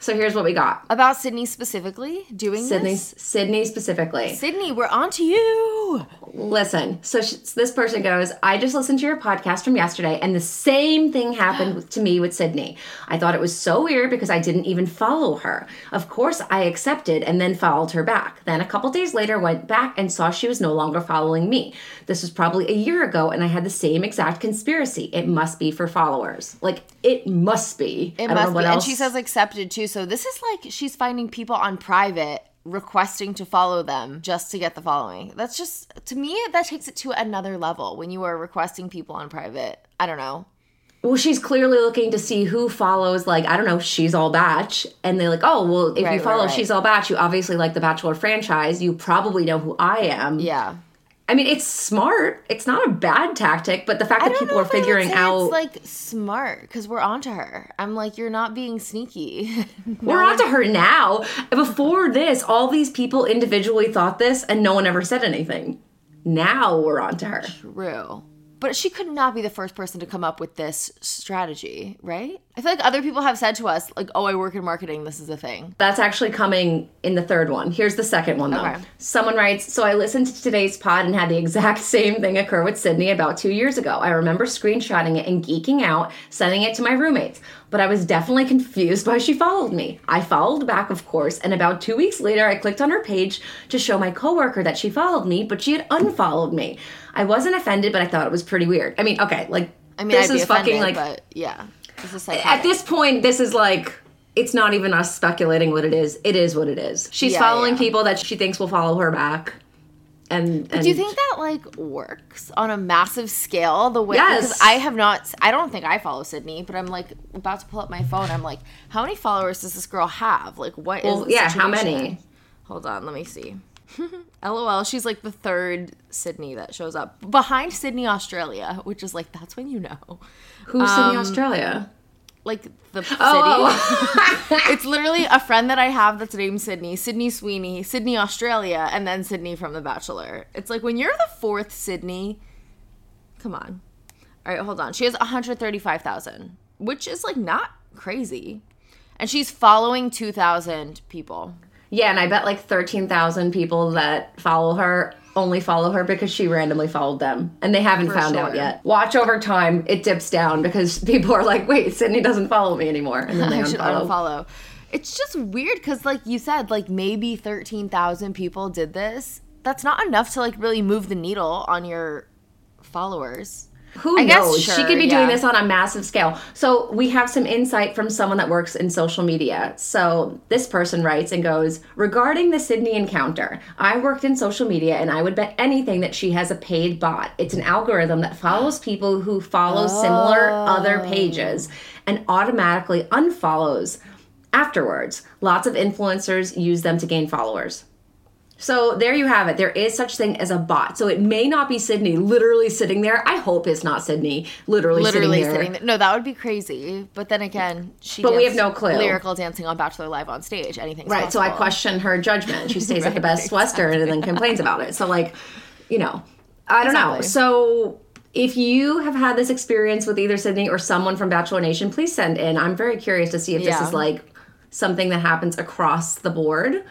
So, here's what we got
About Sydney specifically doing
Sydney,
this?
Sydney specifically.
Sydney, we're on to you.
Listen, so sh- this person goes, I just listened to your podcast from yesterday, and the same thing happened to me with Sydney. I thought it was so weird because I didn't even follow her. Of course, I accepted and then followed her back. Then a couple days later, went back and saw she was no longer following me. This was probably a year ago, and I had the same exact conspiracy. It must be for followers. Like, it must be.
It must be. And she says accepted too. So this is like she's finding people on private requesting to follow them just to get the following. That's just to me that takes it to another level when you are requesting people on private. I don't know.
Well, she's clearly looking to see who follows, like, I don't know, She's All Bach. And they're like, oh, well, if
Right,
you
right,
follow
right.
She's All Bach, you obviously like the Bachelor franchise. You probably know who I am.
Yeah.
I mean, it's smart. It's not a bad tactic, but the fact that people are
if I would
figuring out.
it's like smart because we're onto her. I'm like, you're not being sneaky.
we're onto her now. Before this, all these people individually thought this and no one ever said anything. Now we're onto her.
True. But she could not be the first person to come up with this strategy, right? I feel like other people have said to us, like, oh, I work in marketing, this is a thing.
That's actually coming in the third one. Here's the second one, though.
Okay.
Someone writes So I listened to today's pod and had the exact same thing occur with Sydney about two years ago. I remember screenshotting it and geeking out, sending it to my roommates. But I was definitely confused why she followed me. I followed back, of course, and about two weeks later, I clicked on her page to show my coworker that she followed me, but she had unfollowed me. I wasn't offended, but I thought it was pretty weird. I mean, okay, like,
I mean,
this
I'd
is
offended,
fucking like
but yeah. This is
at this point, this is like it's not even us speculating what it is. It is what it is. She's
Yeah,
following
yeah.
people that she thinks will follow her back. And, and
Do you think that like works on a massive scale? The way
Yes.
because I have not, I don't think I follow Sydney, but I'm like about to pull up my phone. I'm like, how many followers does this girl have? Like, what
Well,
the
yeah, how many?
Hold on, let me see. LOL, she's like the third Sydney that shows up behind Sydney, Australia, which is like that's when you know,
who's Sydney,
um,
Australia?
like the city.
Oh,
it's literally a friend that I have that's named Sydney, Sydney Sweeney, Sydney Australia, and then Sydney from The Bachelor. It's like when you're the fourth Sydney, come on. All right, hold on. She has 135,000, which is like not crazy. And she's following 2,000 people.
yeah, and I bet like thirteen thousand people that follow her only follow her because she randomly followed them, and they haven't
For
found out yet. Watch over time; it dips down because people are like, "Wait, Sydney doesn't follow me anymore," and then they
I should
unfollow.
unfollow. It's just weird because, like you said, like maybe 13,000 people did this. That's not enough to like really move the needle on your followers.
Who
I guess
knows? she could be doing this on a massive scale. So we have some insight from someone that works in social media. So this person writes and goes, regarding the Sydney encounter, I worked in social media and I would bet anything that she has a paid bot. It's an algorithm that follows people who follow similar other pages and automatically unfollows afterwards. Lots of influencers use them to gain followers. So there you have it. There is such thing as a bot. So it may not be Sydney literally sitting there. I hope it's not Sydney literally,
literally
sitting there.
sitting there. No, that would be crazy. But then again, she
But we have no clue.
Lyrical dancing on Bachelor Live on stage. Anything
Right. So I question her judgment. She stays at the
Right,
Best Western and then complains about it. So like, you know, I don't know. So If you have had this experience with either Sydney or someone from Bachelor Nation, please send in. I'm very curious to see if
Yeah.
this is like something that happens across the board.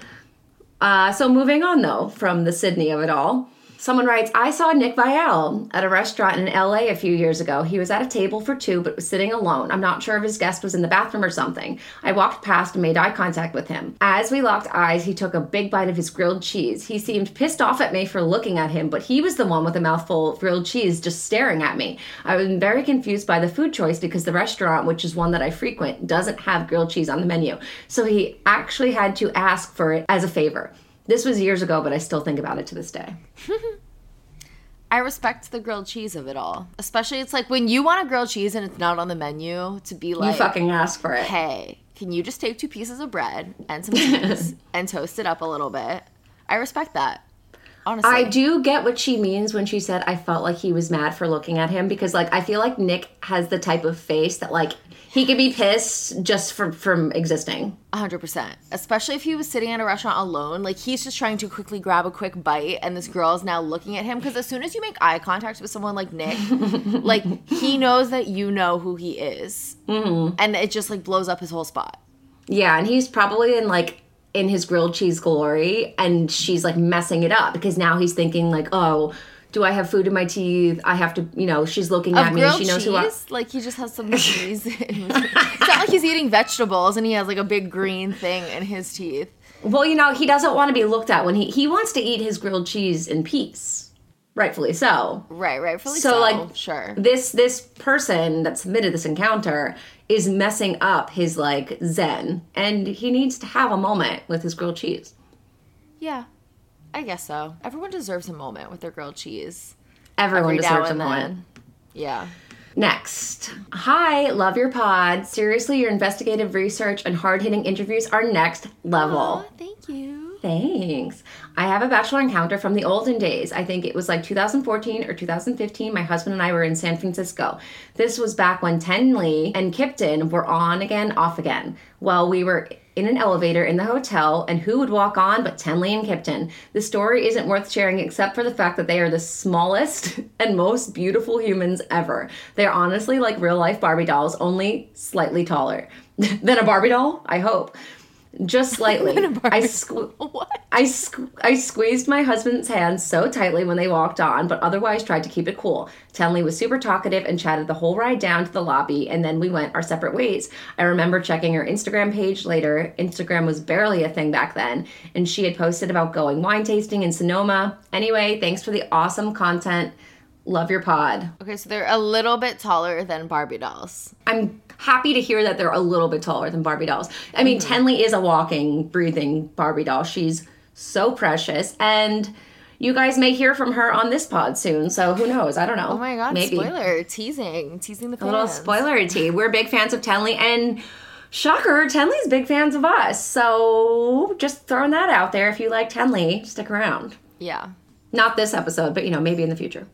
Uh, so moving on though from the Sydney of it all, someone writes, I saw Nick Viall at a restaurant in LA a few years ago. He was at a table for two but was sitting alone. I'm not sure if his guest was in the bathroom or something. I walked past and made eye contact with him. As we locked eyes, he took a big bite of his grilled cheese. He seemed pissed off at me for looking at him, but he was the one with a mouthful of grilled cheese just staring at me. I was very confused by the food choice because the restaurant, which is one that I frequent, doesn't have grilled cheese on the menu. So he actually had to ask for it as a favor. This was years ago, but I still think about it to this day.
I respect the grilled cheese of it all. Especially it's like when you want a grilled cheese and it's not on the menu to be like
you fucking ask for it.
hey, can you just take two pieces of bread and some cheese and toast it up a little bit? I respect that. Honestly.
I do get what she means when she said I felt like he was mad for looking at him because like I feel like Nick has the type of face that like he could be pissed just from from existing.
100%. Especially if he was sitting at a restaurant alone. Like, he's just trying to quickly grab a quick bite, and this girl is now looking at him. Because as soon as you make eye contact with someone like Nick, like, he knows that you know who he is. Mm-hmm. And it just, like, blows up his whole spot.
Yeah, and he's probably in like in his grilled cheese glory and she's like messing it up because now he's thinking like, "Oh, do I have food in my teeth? I have to, you know, she's looking
Of
at me. She knows
cheese,
who I am.
like, he just has some cheese. it's not like he's eating vegetables and he has, like, a big green thing in his teeth.
Well, you know, he doesn't want to be looked at when he he wants to eat his grilled cheese in peace. Rightfully so.
Right, rightfully
So,
so.
like,
sure.
This this person that submitted this encounter is messing up his like zen and he needs to have a moment with his grilled cheese.
Yeah, I guess so. Everyone deserves a moment with their grilled cheese.
Everyone
every
deserves a moment.
Yeah.
Next. Hi, love your pod. Seriously, your investigative research and hard hitting interviews are next level.
thank you.
Thanks. I have a bachelor encounter from the olden days. I think it was like 2014 or 2015. My husband and I were in San Francisco. This was back when Tenley and Kiptyn were on again, off again. Well, we were in an elevator in the hotel, and who would walk on but Tenley and Kiptyn? The story isn't worth sharing except for the fact that they are the smallest and most beautiful humans ever. They're honestly like real life Barbie dolls, only slightly taller than a Barbie doll, I hope. Just slightly. I squ- I, squ- I squeezed my husband's hand so tightly when they walked on, but otherwise tried to keep it cool. Tenley was super talkative and chatted the whole ride down to the lobby, and then we went our separate ways. I remember checking her Instagram page later. Instagram was barely a thing back then, and she had posted about going wine tasting in Sonoma. Anyway, thanks for the awesome content. Love your pod.
Okay, so they're a little bit taller than Barbie dolls.
I'm happy to hear that they're a little bit taller than Barbie dolls. I mean, mm-hmm. Tenley is a walking, breathing Barbie doll. She's so precious. And you guys may hear from her on this pod soon. So who knows? I don't know.
Oh my god,
Maybe.
spoiler. Teasing. Teasing the
A little spoiler tea. We're big fans of Tenley. And shocker, Tenley's big fans of us. So just throwing that out there. If you like Tenley, stick around.
Yeah.
Not this episode, but you know, maybe in the future.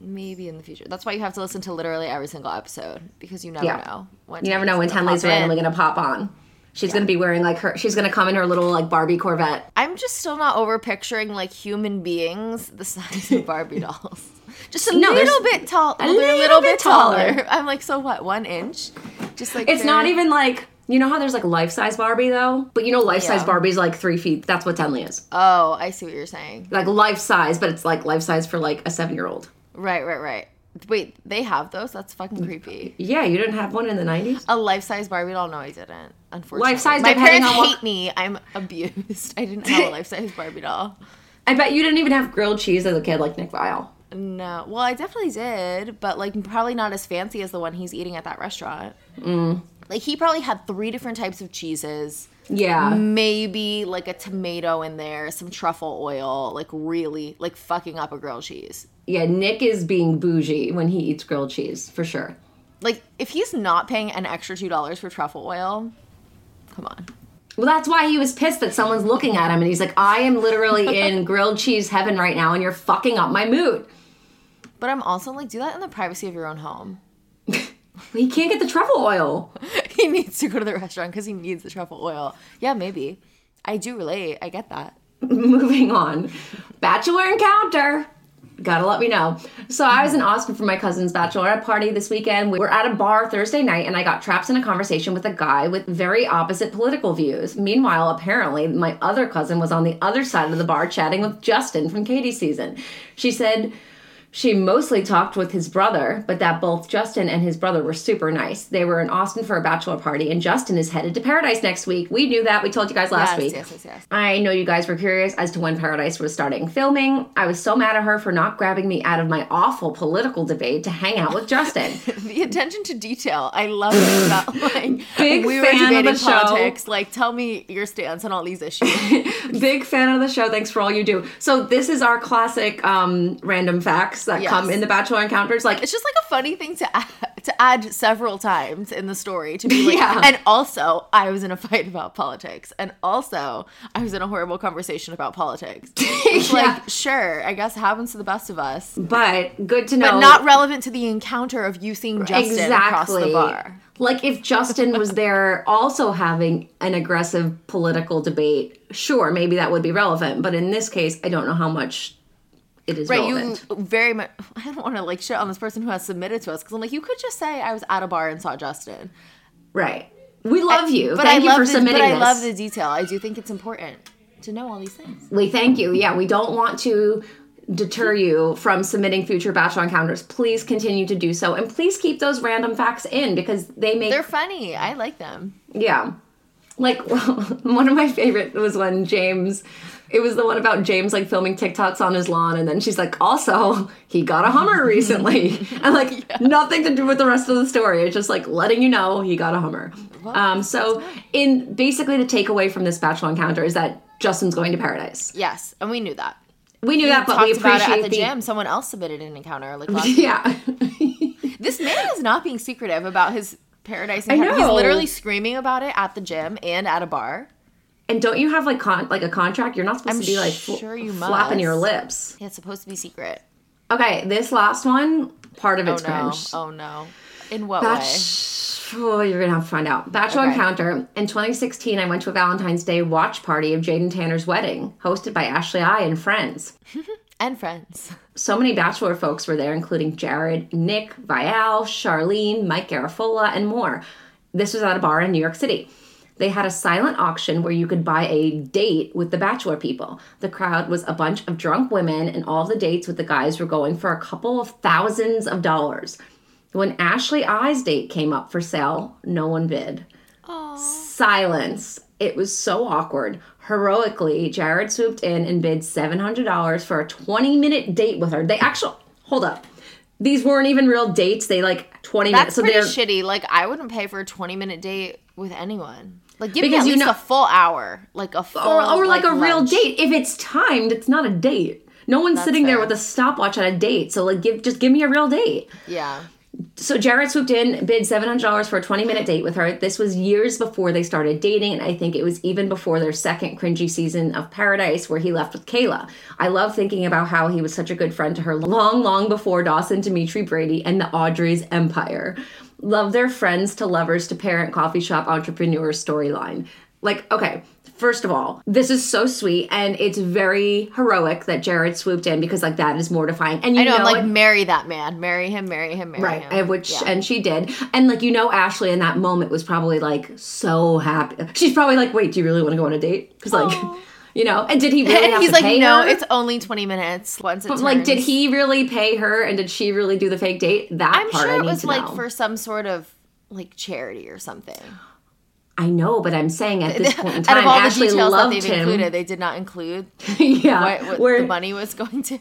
Maybe in the future. That's why you have to listen to literally every single episode because you never
Yeah.
know. When
You never know when Tenley's randomly going to pop on. She's going to be wearing like her, she's going to come in her little like Barbie Corvette.
I'm just still not over picturing like human beings the size of Barbie dolls. Just a
No,
little bit tall.
a
they're
little bit taller.
taller. I'm like, so what? One inch? Just like
It's not even like you know how there's like life size Barbie though, but you know life size
Yeah.
Barbie's like three feet. That's what Tenley is.
Oh, I see what you're saying.
Like life size, but it's like life size for like a seven year old.
Right, right, right. Wait, they have those? That's fucking creepy.
Yeah, you didn't have one in the nineties.
A life size Barbie doll? No, I didn't. Unfortunately,
Life-size,
My parents
on what-
hate me. I'm abused. I didn't have a life size Barbie doll.
I bet you didn't even have grilled cheese as a kid like Nick Viall.
No, well, I definitely did, but like probably not as fancy as the one he's eating at that restaurant.
Mm.
Like he probably had three different types of cheeses.
Yeah.
Maybe like a tomato in there, some truffle oil, like really like fucking up a grilled cheese.
Yeah, Nick is being bougie when he eats grilled cheese for sure.
Like if he's not paying an extra two dollars for truffle oil, come on.
Well, that's why he was pissed that someone's looking at him and he's like, I am literally in grilled cheese heaven right now and you're fucking up my mood.
But I'm also like, do that in the privacy of your own home.
He can't get the truffle oil.
he needs to go to the restaurant because he needs the truffle oil. Yeah, maybe. I do relate. I get that.
Moving on. Bachelor encounter. Gotta let me know. So I was in Austin for my cousin's bachelorette party this weekend. We were at a bar Thursday night, and I got trapped in a conversation with a guy with very opposite political views. Meanwhile, apparently, my other cousin was on the other side of the bar chatting with Justin from Katie's season. She said she mostly talked with his brother, but that both Justin and his brother were super nice. They were in Austin for a bachelor party, and Justin is headed to Paradise next week. We knew that. We told you guys last
yes,
week.
yes, yes, yes.
I know you guys were curious as to when Paradise was starting filming. I was so mad at her for not grabbing me out of my awful political debate to hang out with Justin.
the attention to detail. I love it. About, like,
Big
we were
fan of
debating
the show.
politics. Like, tell me your stance on all these issues.
Big fan of the show. Thanks for all you do. So this is our classic um, random facts that
Yes.
come in the Bachelor encounters. Like
it's just like a funny thing to add, to add several times in the story to be like,
Yeah.
and also I was in a fight about politics, and also I was in a horrible conversation about politics.
Yeah.
Like, sure, I guess it happens to the best of us,
but good to know.
but not relevant to the encounter of you seeing Justin across the bar.
Like if Justin was there also having an aggressive political debate, sure, maybe that would be relevant. But in this case, I don't know how much it is
Right,
relevant.
you very much. I don't want to like shit on this person who has submitted to us because I'm like, you could just say I was at a bar and saw Justin.
Right. We love you.
But
Thank
I
you
love
for
the,
submitting
But I
this.
love the detail. I do think it's important to know all these things.
We thank you. Yeah, we don't want to deter you from submitting future Bachelor encounters. Please continue to do so. And please keep those random facts in because they make
They're funny. I like them.
Yeah. Like one of my favorite was when James it was the one about James like filming TikToks on his lawn and then she's like also he got a Hummer recently. and like nothing to do with the rest of the story. It's just like letting you know he got a Hummer. Um so in basically the takeaway from this bachelor encounter is that Justin's going to paradise.
Yes, and we knew that.
We knew that, but we
about it at the,
the
gym. Someone else submitted an encounter. Like last
Yeah.
this man is not being secretive about his paradise
I
know. He's literally screaming about it at the gym and at a bar.
And don't you have like con- like a contract? You're not supposed
I'm
to be like fl-
sure you
flapping
must.
your lips.
It's supposed to be secret.
Okay, this last one, part of it's Oh
no!
cringe.
Oh no! In what
Bach-
way?
oh, you're gonna have to find out. Bachelor
Okay.
Encounter. In 2016, I went to a Valentine's Day watch party of Jaden Tanner's wedding, hosted by Ashley I and friends.
And friends.
So many Bachelor folks were there, including Jared, Nick, Viall, Charlene, Mike Garafola, and more. This was at a bar in New York City. They had a silent auction where you could buy a date with the Bachelor people. The crowd was a bunch of drunk women, and all the dates with the guys were going for a couple of thousands of dollars. When Ashley I's date came up for sale, no one bid. Silence. It was so awkward. Heroically, Jared swooped in and bid $700 for a 20 minute date with her. They actually, hold up. These weren't even real dates. They like 20 minutes.
That's
So
pretty
they're
shitty. Like I wouldn't pay for a 20 minute date with anyone. Like give
Because
me at least
know-
a full hour, like a full,
or, or like, a real date. If it's timed, it's not a date. No one's
That's
sitting there with a stopwatch on a date. So like give just give me a real date.
Yeah.
So Jared swooped in, bid seven hundred dollars for a twenty minute date with her. This was years before they started dating, and I think it was even before their second cringy season of Paradise, where he left with Kayla. I love thinking about how he was such a good friend to her long, long before Dawson, Dimitri, Brady, and the Audrey's empire. Love their friends to lovers to parent coffee shop entrepreneur storyline. Like, okay, first of all, this is so sweet, and it's very heroic that Jared swooped in because like that is mortifying. And you
I know, I'm like
it-
marry that man, marry him, marry him, marry
right
him.
and which
Yeah.
and she did and like you know ashley in that moment was probably like so happy she's probably like wait do you really want to go on a date because like you know and did he really
and he's like,
pay
no,
her?
it's only 20 minutes. Once
but like did he really pay her and did she really do the fake date that
I'm
part
sure it was like
know
for some sort of like charity or something.
i know but i'm saying at this point in time
Out of all
ashley
the details that they've
him
included, they did not include
yeah
what, what
where
the money was going to.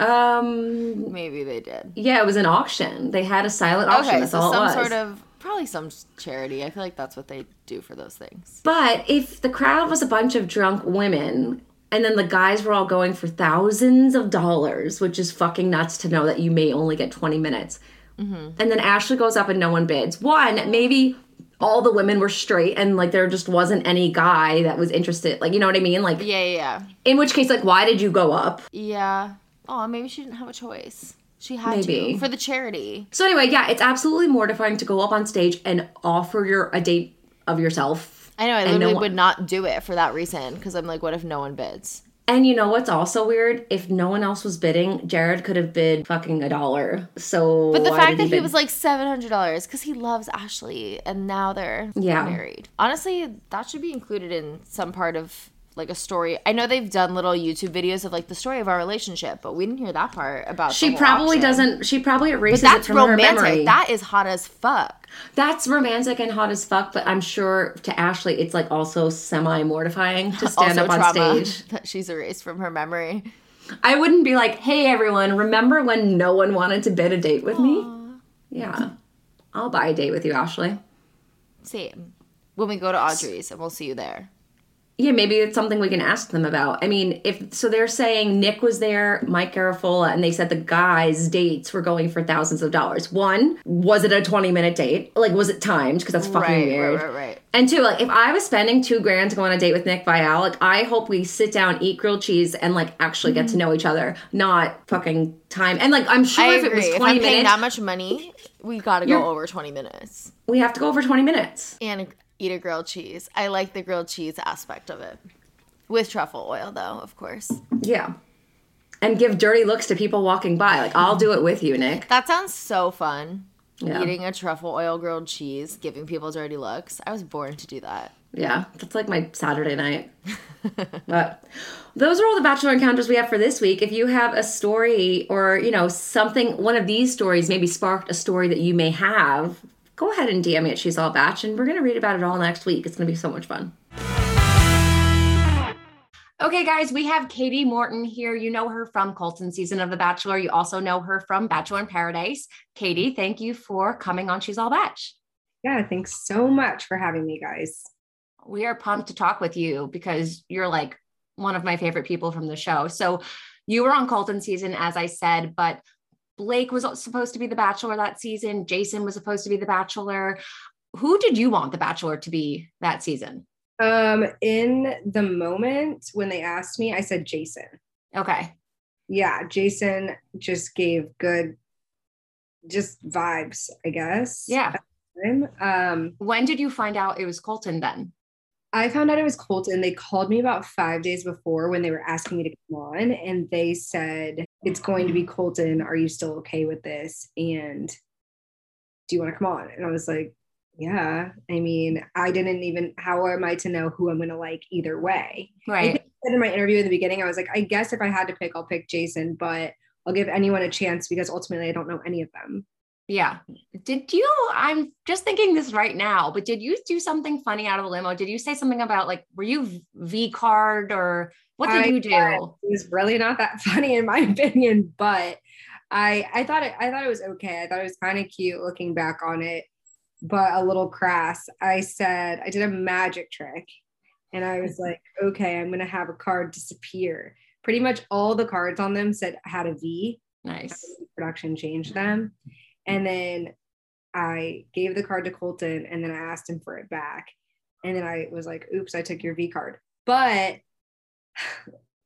um
Maybe they did.
yeah it was an auction they had a silent auction
Okay,
that's
so
all it
some
was
sort of probably some charity. I feel like that's what they do for those things.
But if the crowd was a bunch of drunk women and then the guys were all going for thousands of dollars, which is fucking nuts to know that you may only get 20 minutes. Mm-hmm. And then Ashley goes up and no one bids. One, maybe all the women were straight and like there just wasn't any guy that was interested. Like, you know what I mean? Like,
Yeah, yeah, yeah.
in which case, like, why did you go up?
Yeah. Oh, maybe she didn't have a choice. She had
Maybe.
to for the charity.
So, anyway, yeah, it's absolutely mortifying to go up on stage and offer your a date of yourself.
I know. I
And no
literally
one-
would not do it for that reason because I'm like, what if no one bids?
And you know what's also weird? If no one else was bidding, Jared could have bid fucking a dollar. So,
But the fact that he
bid-
was like seven hundred dollars because he loves Ashley, and now they're
Yeah.
married. Honestly, that should be included in some part of like a story. I know they've done little YouTube videos of like the story of our relationship, but we didn't hear that part about.
she probably
auction.
doesn't. She probably
But that's
it from her
romantic.
memory.
That is hot as fuck.
That's romantic and hot as fuck. But I'm sure to Ashley, it's like also semi mortifying to stand
also
up on
trauma
stage.
that she's erased from her memory.
I wouldn't be like, "Hey, everyone, remember when no one wanted to bid a date with me?" Yeah, I'll buy a date with you, Ashley.
Same. When we go to Audrey's, and we'll see you there.
Yeah, maybe it's something we can ask them about. I mean, if so, they're saying Nick was there, Mike Garafola, and they said the guys' dates were going for thousands of dollars. One, was it a twenty-minute date? Like, was it timed? Because that's fucking
right,
weird.
right, right, right.
And two, like, if I was spending two grand to go on a date with Nick Viall, like, I hope we sit down, eat grilled cheese, and like actually get to mm-hmm. know each other, not fucking time. And like, I'm sure
I
if
agree.
it was
if
twenty
I'm paying
minutes,
that much money, we got to go over twenty minutes
we have to go over twenty minutes.
and eat a grilled cheese. I like the grilled cheese aspect of it, with truffle oil, though, of course.
Yeah. And give dirty looks to people walking by. Like, I'll do it with you, Nick.
That sounds so fun.
Yeah.
Eating a truffle oil grilled cheese, giving people dirty looks. I was born to do that.
Yeah, that's like my Saturday night. but those are all the bachelor encounters we have for this week. If you have a story or, you know, something, one of these stories maybe sparked a story that you may have, go ahead and DM me at She's All Bach and we're going to read about it all next week. It's going to be so much fun. Okay, guys, we have Katie Morton here. You know her from Colton season of The Bachelor. You also know her from Bachelor in Paradise. Katie, thank you for coming on She's All Bach.
Yeah, thanks so much for having me, guys.
we are pumped to talk with you because you're like one of my favorite people from the show. So you were on Colton season, as I said, but Blake was supposed to be the bachelor that season. Jason was supposed to be the bachelor. Who did you want the bachelor to be that season?
Um, in the moment when they asked me, I said Jason.
Okay.
Yeah, Jason just gave good just vibes, I guess.
Yeah.
Um,
when did you find out it was Colton then?
I found out it was Colton. They called me about five days before when they were asking me to come on, and they said, It's going to be Colton. Are you still okay with this? And do you want to come on? And I was like, Yeah. I mean, I didn't even, how am I to know who I'm going to like either way?
Right.
think I said in my interview in the beginning, I was like, I guess if I had to pick, I'll pick Jason, but I'll give anyone a chance because ultimately I don't know any of them.
Yeah. Did you? I'm just thinking this right now, but did you do something funny out of the limo? Did you say something about like, were you V card or what did
I
you do?
It was really not that funny in my opinion, but I I thought it I thought it was okay. I thought it was kind of cute looking back on it, but a little crass. I said I did a magic trick and I was mm-hmm. like, okay, I'm gonna have a card disappear. Pretty much all the cards on them said had a V.
Nice.
Production changed them. And then I gave the card to Colton and then I asked him for it back. And then I was like, oops, I took your V card. But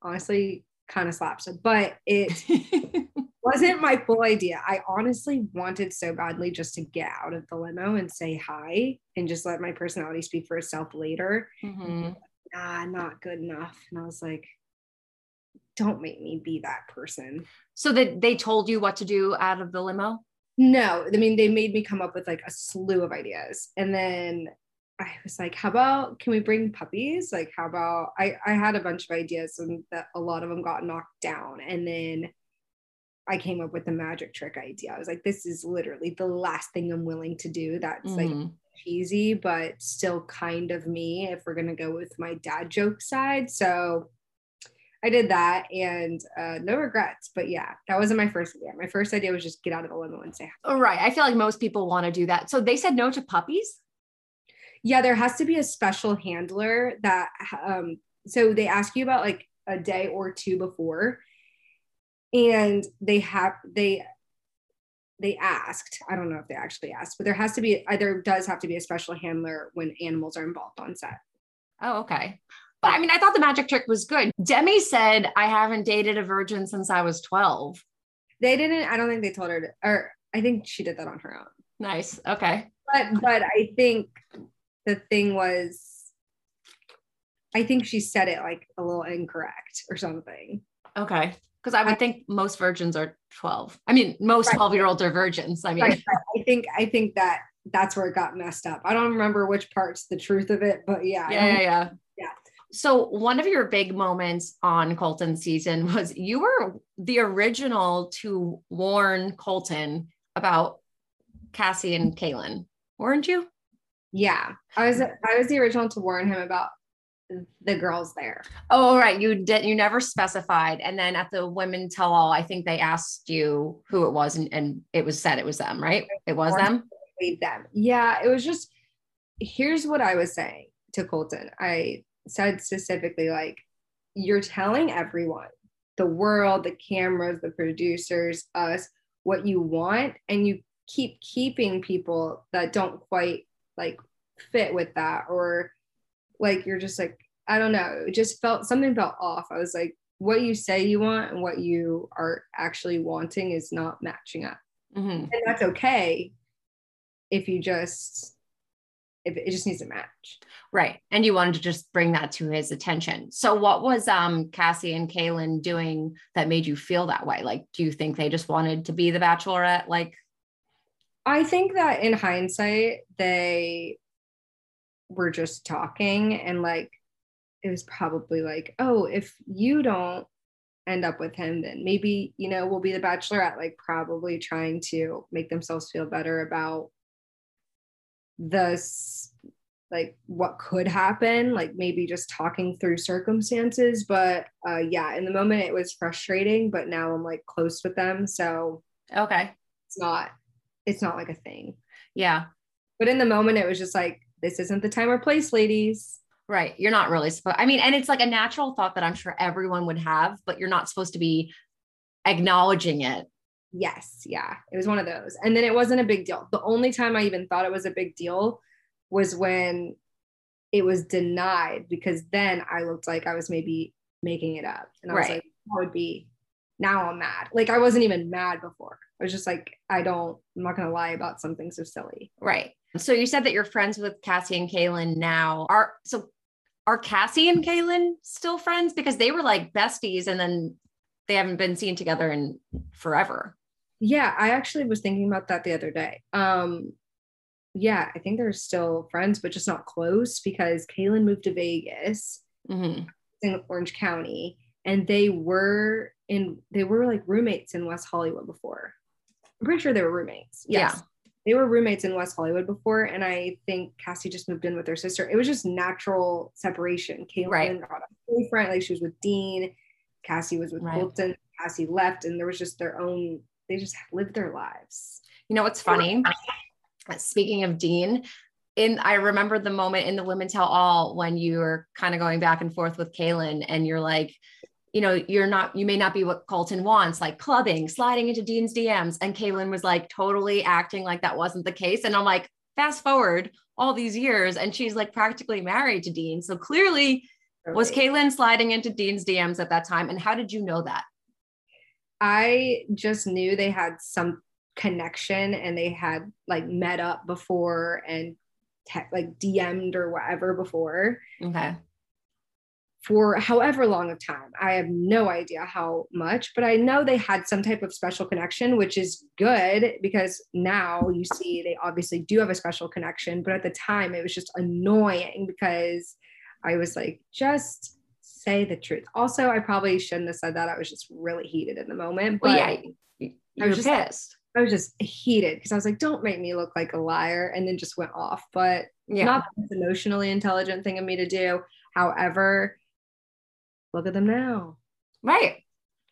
honestly, kind of slaps. But it wasn't my full idea. I honestly wanted so badly just to get out of the limo and say hi and just let my personality speak for itself later.
Mhm.
Nah, not good enough. And I was like, don't make me be that person.
So that they told you what to do out of the limo?
No, I mean, they made me come up with like a slew of ideas. And then I was like, how about can we bring puppies? Like, how about I, I had a bunch of ideas and that a lot of them got knocked down. And then I came up with the magic trick idea. I was like, this is literally the last thing I'm willing to do. That's like
Mhm.
cheesy, but still kind of me if we're gonna go with my dad joke side. So I did that and uh, no regrets. But yeah, that wasn't my first idea. My first idea was just get out of the limo and say hi.
Oh, right. I feel like most people want to do that. So they said no to puppies?
Yeah, there has to be a special handler that um so they ask you about like a day or two before and they have they they asked i don't know if they actually asked but there has to be either does have to be a special handler when animals are involved on set
Oh, okay. But I mean, I thought the magic trick was good. Demi said, I haven't dated a virgin since I was 12.
they didn't i don't think they told her to or i think she did that on her own
Nice. Okay.
but but i think the thing was I think she said it like a little incorrect or something.
Okay. Because I would think most virgins are 12. I mean, most
Right.
12 year olds are virgins. I mean,
Right, right. I think I think that that's where it got messed up. I don't remember which part's the truth of it, but yeah.
yeah, yeah, yeah.
Yeah.
So one of your big moments on Colton season was you were the original to warn Colton about Cassie and Caelynn, weren't you?
Yeah. I was mm. I was the original to warn him about the girls there.
Oh, right. You did. You never specified. And then at the women tell all, I think they asked you who it was, and, and it was said it was them, right? It was them.
Them. Yeah, it was just here's what I was saying to Colton. I said specifically, like, you're telling everyone, the world, the cameras, the producers, us, what you want, and you keep keeping people that don't quite like fit with that, or like you're just like, I don't know, it just felt something felt off. I was like, what you say you want and what you are actually wanting is not matching up.
Mhm.
And that's okay if you just if it just needs to match.
Right. And you wanted to just bring that to his attention. So what was um Cassie and Caelynn doing that made you feel that way? Like, do you think they just wanted to be the bachelorette? Like,
I think that in hindsight, they were just talking and like it was probably like, oh, if you don't end up with him, then maybe, you know, we'll be the bachelorette, like probably trying to make themselves feel better about this like what could happen like maybe just talking through circumstances but uh yeah in the moment it was frustrating but now i'm like close with them so
okay.
it's not it's not like a thing.
Yeah.
but in the moment it was just like this isn't the time or place ladies.
Right. You're not really supposed, I mean, and it's like a natural thought that I'm sure everyone would have, but you're not supposed to be acknowledging it.
yes. Yeah. It was one of those. And then it wasn't a big deal. The only time i even thought it was a big deal was when it was denied because then i looked like i was maybe making it up. And i was like that would be now i'm mad. Like i wasn't even mad before i was just like i don't i'm not gonna lie about something so silly
Right. So you said that you're friends with Cassie and Caelynn now. Are so are Cassie and Caelynn still friends? Because they were like besties and then they haven't been seen together in forever.
yeah i actually was thinking about that the other day um yeah i think they're still friends but just not close because caelynn moved to vegas
Mm-hmm.
in Orange County, and they were in they were like roommates in West Hollywood before. I'm pretty sure they were roommates. Yes.
Yeah.
They were roommates in West Hollywood before, and I think Cassie just moved in with her sister. It was just natural separation. Caelynn
Right.
got a boyfriend, like she was with Dean. Cassie was with
Right.
Colton. Cassie left, and there was just their own. They just lived their lives.
You know what's funny? Speaking of Dean, in I remember the moment in the Women Tell All when you were kind of going back and forth with Caelynn, and you're like, you know, you're not, you may not be what Colton wants, like clubbing, sliding into Dean's DMs. And Caelynn was like totally acting like that wasn't the case. And I'm like, fast forward all these years, and she's like practically married to Dean. So clearly, was
Totally.
Caelynn sliding into Dean's DMs at that time? And how did you know that?
I just knew they had some connection and they had like met up before and te- like DM'd or whatever before
Okay.
For however long of time. I have no idea how much, but I know they had some type of special connection, which is good because now you see they obviously do have a special connection. But at the time, it was just annoying because I was like, just say the truth. Also, I probably shouldn't have said that. I was just really heated in the moment. But
Well, yeah,
I was just-
pissed.
I was just heated because I was like, don't make me look like a liar, and then just went off. But
Yeah.
not the emotionally intelligent thing of me to do. However, look at them now.
Right.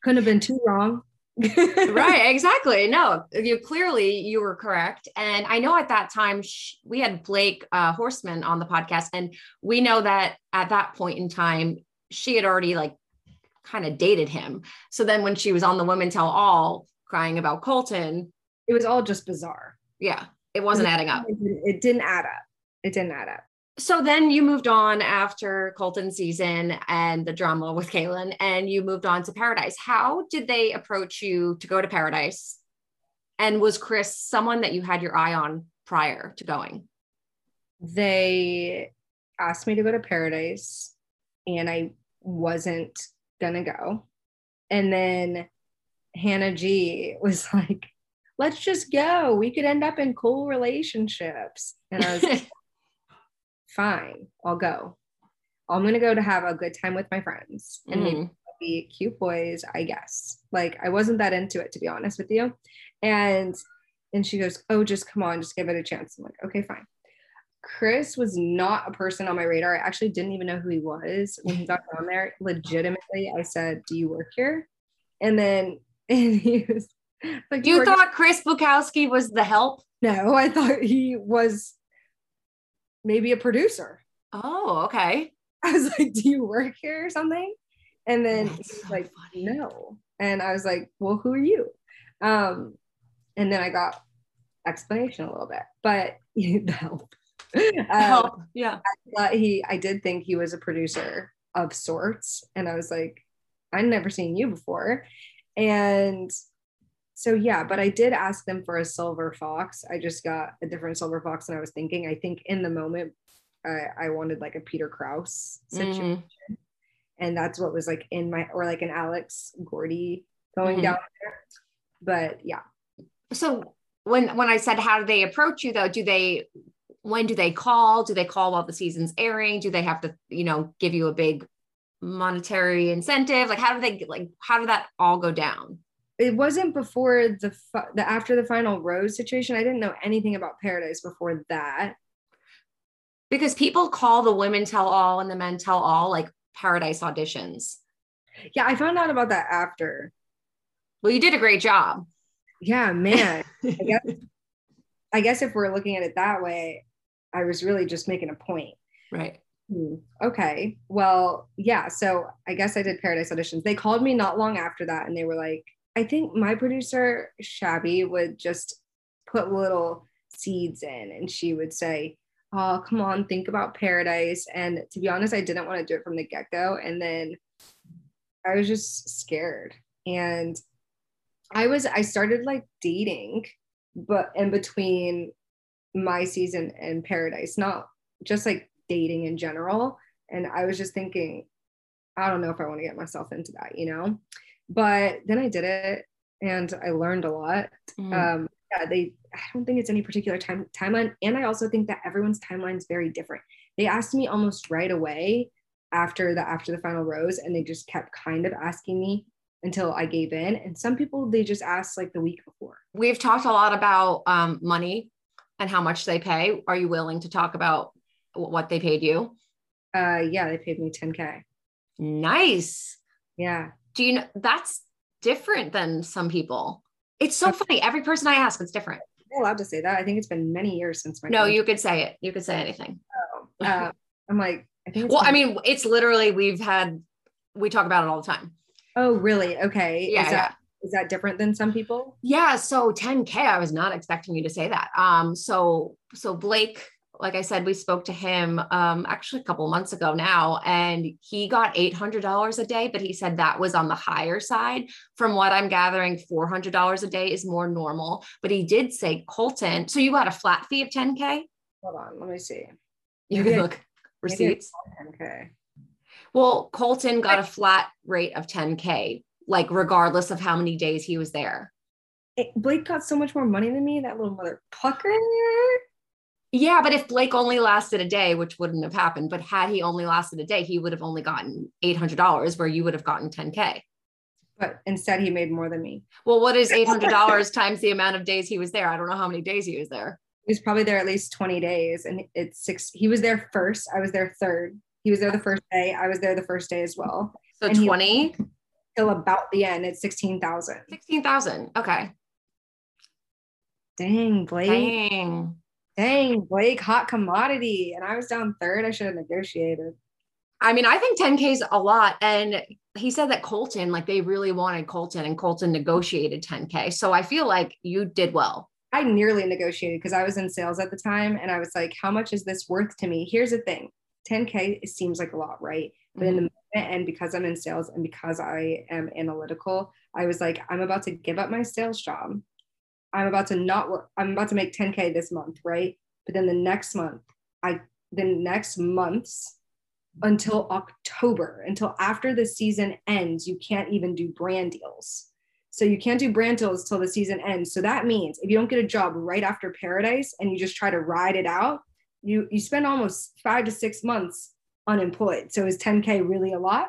Couldn't have been too wrong.
right exactly no you clearly you were correct and i know at that time sh- we had blake uh, Horstmann on the podcast and we know that at that point in time she had already like kind of dated him so then when she was on the women tell all crying about colton
It was all just bizarre.
yeah it wasn't adding up
it didn't add up. It didn't add up.
So then you moved on after colton season and the drama with caelynn and you moved on to paradise how did they approach you to go to paradise and was chris someone that you had your eye on prior to going
They asked me to go to Paradise. and I wasn't gonna go. And then Hannah G was like, let's just go. We could end up in cool relationships. And I was like, fine, I'll go. I'm gonna go to have a good time with my friends and maybe
Mhm.
be cute boys, I guess. Like I wasn't that into it to be honest with you. And and she goes, Oh, just come on, just give it a chance. I'm like, okay, fine. Chris was not a person on my radar. I actually didn't even know who he was when he got on there. Legitimately, I said, Do you work here? And then and he was like, "Do
You
here?"
thought Chris Bukowski was the help?
No, I thought he was maybe a producer.
Oh, okay.
I was like, Do you work here or something? And then he was like, No. And I was like, Well, who are you? Um, and then I got explanation a little bit, but the help. Um,
Help. Yeah.
but he I did think he was a producer of sorts. And I was like, I'd never seen you before. And so yeah, but I did ask them for a silver fox. I just got a different silver fox than I was thinking. I think in the moment I, I wanted like a Peter Krause situation. And that's what was like in my or like an Alex Gordy going
Mhm.
down there. But yeah.
So when when I said how do they approach you though, do they when do they call? Do they call while the season's airing? Do they have to, you know, give you a big monetary incentive? Like how do they like how did that all go down?
It wasn't before the fi- the after the final rose situation. I didn't know anything about Paradise before that.
Because people call the women tell all and the men tell all like paradise auditions.
Yeah, I found out about that after.
Well, you did a great job.
Yeah, man. I guess I guess if we're looking at it that way, I was really just making a point.
Right.
Hmm, Okay. Well, yeah. So I guess I did Paradise auditions. They called me not long after that and they were like, I think my producer, Shabby, would just put little seeds in and she would say, Oh, come on, think about Paradise. And to be honest, I didn't want to do it from the get go. And then I was just scared. And I was, I started like dating, but in between my season and Paradise, not just like dating in general. And I was just thinking, I don't know if I want to get myself into that, you know? But then I did it and I learned a lot.
Mhm.
Um, yeah, they, I don't think it's any particular time timeline. And I also think that everyone's timeline is very different. They asked me almost right away after the after the final rose, and they just kept kind of asking me until I gave in. And some people they just asked like the week before.
We've talked a lot about um, money and how much they pay. Are you willing to talk about wh- what they paid you?
Uh yeah, they paid me 10k.
Nice.
Yeah.
Do you know that's different than some people? It's so funny. Every person I ask, it's different.
i'm allowed to say that? I think it's been many years since my
No, you could say it. You could say anything.
uh, I'm like, I think
Well, I mean, it's literally we've had we talk about it all the time.
oh really? Okay.
Yeah,
is that is that different than some people?
Yeah, so 10k I was not expecting you to say that. Um so so Blake like I said we spoke to him um actually a couple months ago now and he got $800 a day but he said that was on the higher side. From what I'm gathering $400 a day is more normal, but he did say Colton. So you got a flat fee of 10k?
Hold on, let me see.
You can look receipts.
saw 10K.
Well, Colton got a flat rate of 10k like regardless of how many days he was there.
It- Blake got so much more money than me. That little mother pucker.
Yeah, but if Blake only lasted a day, which wouldn't have happened, but had he only lasted a day, he would have only gotten $800 where you would have gotten 10K.
But instead, he made more than me.
Well, what is $800 times the amount of days he was there? I don't know how many days he was there.
He was probably there at least 20 days, and it's six. He was there first. I was there third. He was there the first day. I was there the first day as well.
So
And
20,
Till about the end, it's 16,000.
16,000. Okay.
Dang, Blake.
Dang.
Dang, Blake, hot commodity. And I was down third. I should have negotiated.
I mean, I think 10K is a lot. And he said that Colton, like they really wanted Colton and Colton negotiated 10K. So I feel like you did well.
I nearly negotiated because I was in sales at the time and I was like, how much is this worth to me? Here's the thing 10K it seems like a lot, right? But in the mm-hmm. moment, and because I'm in sales and because I am analytical, I was like, I'm about to give up my sales job. I'm about to not work. I'm about to make 10K this month, right? But then the next month, I, the next months, until October, until after the season ends. You can't even do brand deals. So you can't do brand deals till the season ends. So that means if you don't get a job right after Paradise and you just try to ride it out, you you spend almost five to six months unemployed. So is 10K really a lot?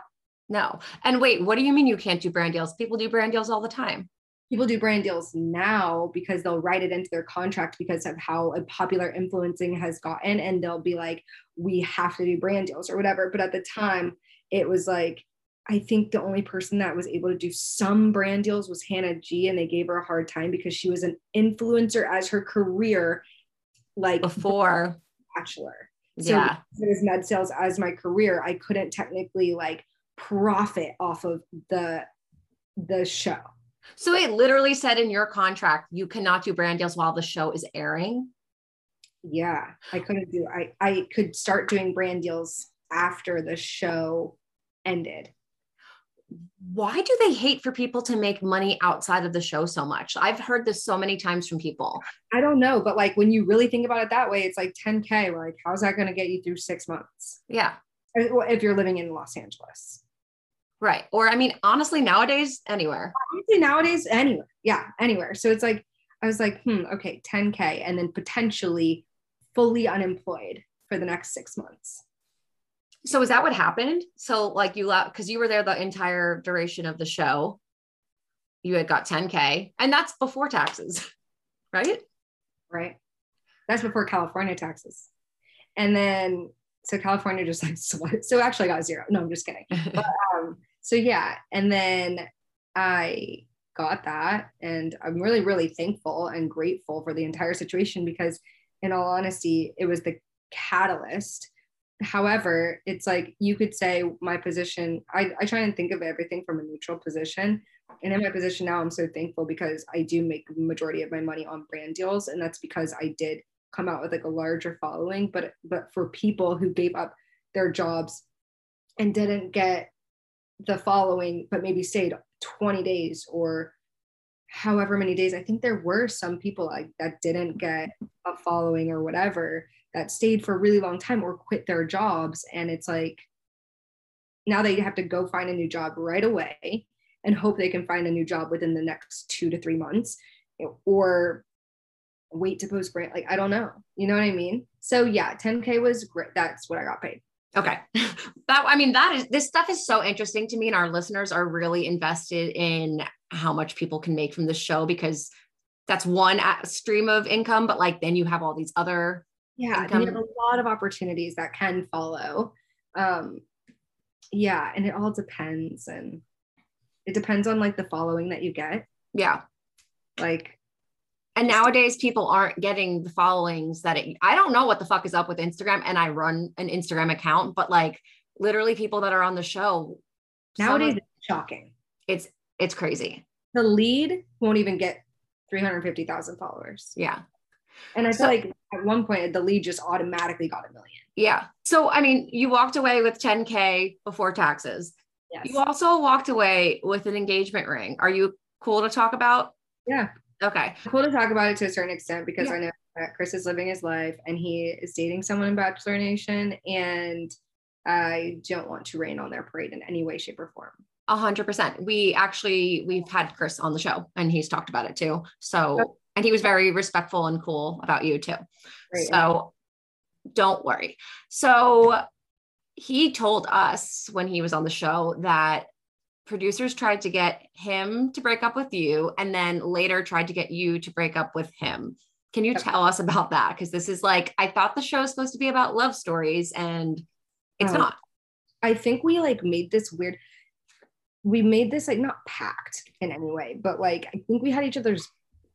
No. And wait, what do you mean you can't do brand deals? People do brand deals all the time.
People do brand deals now because they'll write it into their contract because of how popular influencing has gotten. And they'll be like, we have to do brand deals or whatever. But at the time, it was like, I think the only person that was able to do some brand deals was Hannah G, and they gave her a hard time because she was an influencer as her career, like
before
Bachelor. So
Yeah.
it was med sales as my career. I couldn't technically like profit off of the the show.
So it literally said in your contract you cannot do brand deals while the show is airing.
Yeah, I couldn't do. I I could start doing brand deals after the show ended.
Why do they hate for people to make money outside of the show so much? I've heard this so many times from people.
I don't know, but like when you really think about it that way, it's like 10k. Like, how's that going to get you through six months?
Yeah.
If you're living in Los Angeles,
Right. Or I mean, honestly, nowadays, anywhere.
honestly, nowadays, anywhere, yeah, anywhere. So it's like I was like, hmm, okay, 10k, and then potentially fully unemployed for the next six months.
So is that what happened? So like you left because you were there the entire duration of the show. You had got 10K and that's before taxes, right?
right? That's before California taxes. And then so California just like so, so actually I got zero. No, I'm just kidding. But um, so yeah, and then I got that, and I'm really really thankful and grateful for the entire situation because, in all honesty, it was the catalyst. However, it's like you could say my position. I, I try and think of everything from a neutral position. And in my position now, I'm so thankful because I do make majority of my money on brand deals, and that's because I did come out with like a larger following. But but for people who gave up their jobs and didn't get the following, but maybe stayed 20 days or however many days, I think there were some people like that didn't get a following or whatever that stayed for a really long time or quit their jobs. And it's like now they have to go find a new job right away and hope they can find a new job within the next two to three months or wait to post brand like i don't know. You know what i mean? So yeah 10k was great that's what i got paid.
Okay. That I mean that is this stuff is so interesting to me and our listeners are really invested in how much people can make from the show because that's one stream of income but like then you have all these other
yeah and you have a lot of opportunities that can follow. Um yeah and it all depends and it depends on like the following that you get.
Yeah.
Like
and nowadays people aren't getting the followings that it, I don't know what the fuck is up with Instagram and I run an Instagram account but like literally people that are on the show
nowadays it's shocking.
It's it's crazy.
The lead won't even get 350,000 followers.
Yeah.
And i feel
So-
like at one point the lead just automatically got a million.
Yeah. So I mean you walked away with 10k before taxes.
Yes.
You also walked away with an engagement ring. Are you cool to talk about?
Yeah
okay
cool to talk about it to a certain extent because
Yeah.
I know that Chris is living his life and he is dating someone in Bachelor Nation, and I don't want to rain on their parade in any way, shape, or form.
A hundred percent. We actually we've had Chris on the show and he's talked about it too. So and he was very respectful and cool about you too.
Great.
So don't worry. So he told us when he was on the show that producers tried to get him to break up with you and then later tried to get you to break up with him. Can you tell us about that? Because this is like, I thought the show was supposed to be about love stories and it's
Oh.
not.
I think we like made this weird. We made this like not pact in any way, but like I think we had each other's.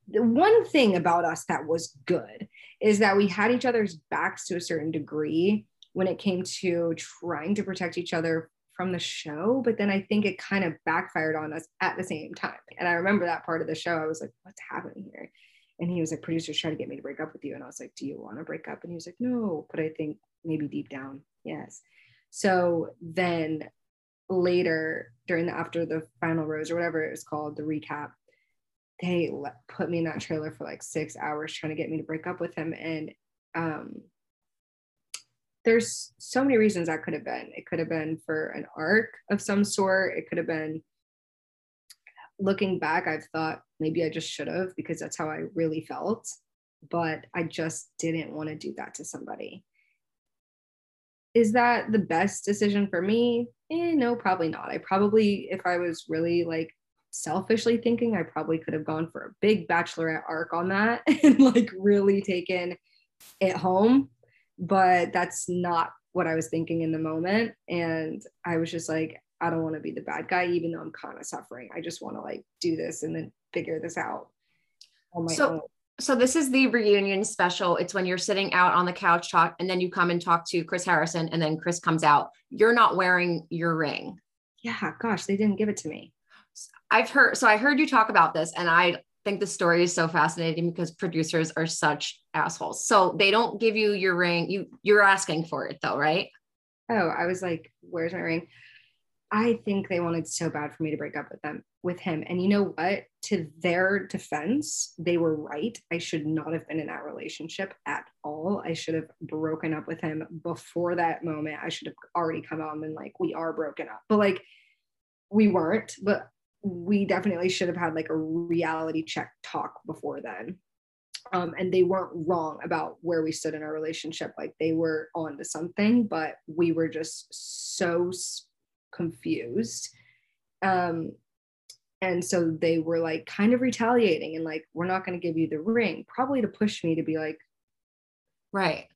The one thing about us that was good is that we had each other's backs to a certain degree when it came to trying to protect each other from the show. But then I think it kind of backfired on us at the same time. And I remember that part of the show. I was like, "What's happening here?" And he was like, "Producers trying to get me to break up with you." And I was like, "Do you want to break up?" And he was like, "No," but I think maybe deep down, yes. So then later during the after the final rose or whatever it was called, the recap, they put me in that trailer for like six hours trying to get me to break up with him. And um there's so many reasons that could have been. It could have been for an arc of some sort. It could have been looking back, I've thought maybe I just should have because that's how I really felt. But I just didn't want to do that to somebody. Is that the best decision for me? Eh, no, probably not. I probably, if I was really like selfishly thinking, I probably could have gone for a big bachelorette arc on that and like really taken it home. But that's not what I was thinking in the moment. And I was just like, I don't want to be the bad guy, even though I'm kind of suffering. I just want to like do this and then figure this out on my
so,
own.
So this is the reunion special. It's when you're sitting out on the couch talk, and then you come and talk to Chris Harrison, and then Chris comes out. You're not wearing your ring.
Yeah, gosh, they didn't give it to me.
I've heard so I heard you talk about this, and I think the story is so fascinating because producers are such assholes. So they don't give you your ring. You you're asking for it though, right?
Oh, I was like, where's my ring? I think they wanted so bad for me to break up with them with him. And you know what? To their defense, they were right. I should not have been in that relationship at all. I should have broken up with him before that moment. I should have already come out and like, we are broken up. But like we weren't, but we definitely should have had like a reality check talk before then. Um, and they weren't wrong about where we stood in our relationship. Like they were on to something, but we were just so confused. Um, and so they were like kind of retaliating and like, we're not going to give you the ring, probably to push me to be like,
right.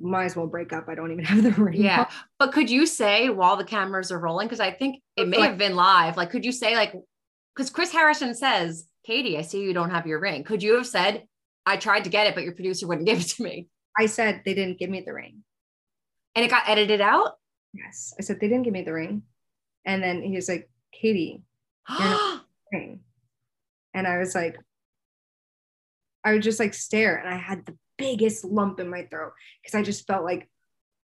Might as well break up. I don't even have the ring.
Yeah. But could you say while the cameras are rolling? Because I think it may have been live. Like, could you say, like, because Chris Harrison says, Katie, I see you don't have your ring. Could you have said, I tried to get it, but your producer wouldn't give it to me?
I said they didn't give me the ring.
And it got edited out?
Yes. I said, they didn't give me the ring. And then he was like, Katie, ring. And I was like, I would just like stare and I had the biggest lump in my throat because I just felt like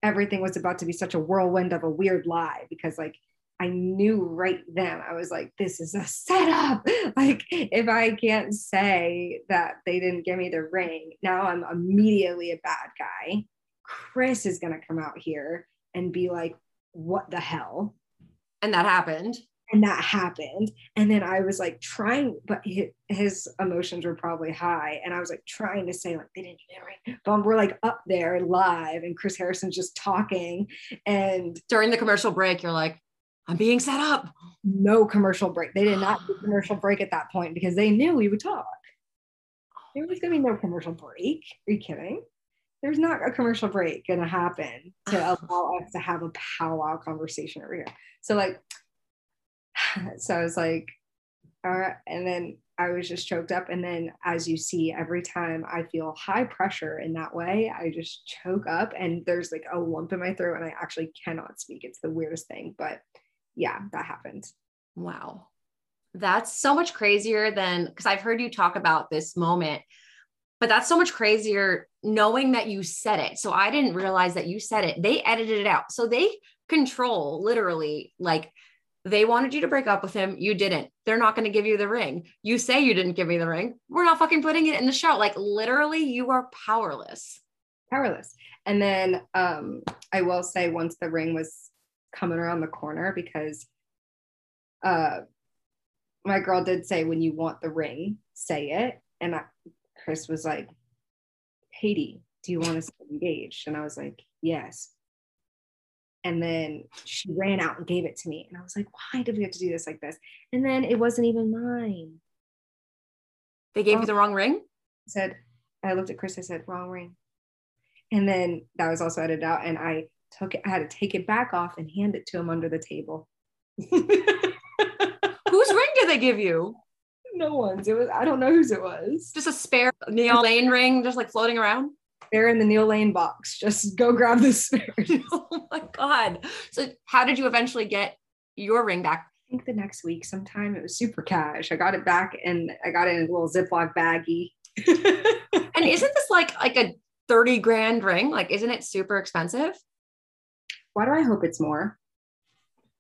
everything was about to be such a whirlwind of a weird lie because like I knew right then I was like this is a setup. Like if I can't say that they didn't give me the ring now I'm immediately a bad guy. Chris is going to come out here and be like what the hell?
And that happened
and that happened. And then i was like trying but his, emotions were probably high. And i was like trying to say like they didn't get right. But we're like up there live and chris harrison's just talking. And
during the commercial break you're like i'm being set up.
No commercial break. They did not do commercial break at that point because they knew we would talk. There was gonna be no commercial break. Are you kidding? There's not a commercial break gonna happen to allow us to have a powwow conversation over here. So like so I was like, all right. And then I was just choked up. And then, as you see, every time I feel high pressure in that way, I just choke up and there's like a lump in my throat and I actually cannot speak. It's the weirdest thing. But yeah, that happened.
Wow. That's so much crazier than because I've heard you talk about this moment, but that's so much crazier knowing that you said it. So I didn't realize that you said it. They edited it out. So they control literally like they wanted you to break up with him. You didn't. They're not going to give you the ring. You say you didn't give me the ring. We're not fucking putting it in the show. Like literally, you are powerless.
Powerless. And then um, I will say, once the ring was coming around the corner, because uh, my girl did say, when you want the ring, say it. And I, Chris was like, Katie, do you want to stay engaged? And I was like, yes. And then she ran out and gave it to me. And I was like, why did we have to do this like this? And then it wasn't even mine.
They gave you oh. the wrong ring? I
said, I looked at Chris, I said, wrong ring. And then that was also edited out. And I took it, I had to take it back off and hand it to him under the table.
Whose ring did they give you?
No one's. It was, I don't know whose it was.
Just a spare Neil Lane ring, just like floating around
they're in the Neil Lane box. Just go grab the spares.
oh my God. So how did you eventually get your ring back?
I think the next week sometime it was super cash. I got it back and I got it in a little Ziploc baggie.
and isn't this like like a 30 grand ring? Like, isn't it super expensive?
Why do I hope it's more?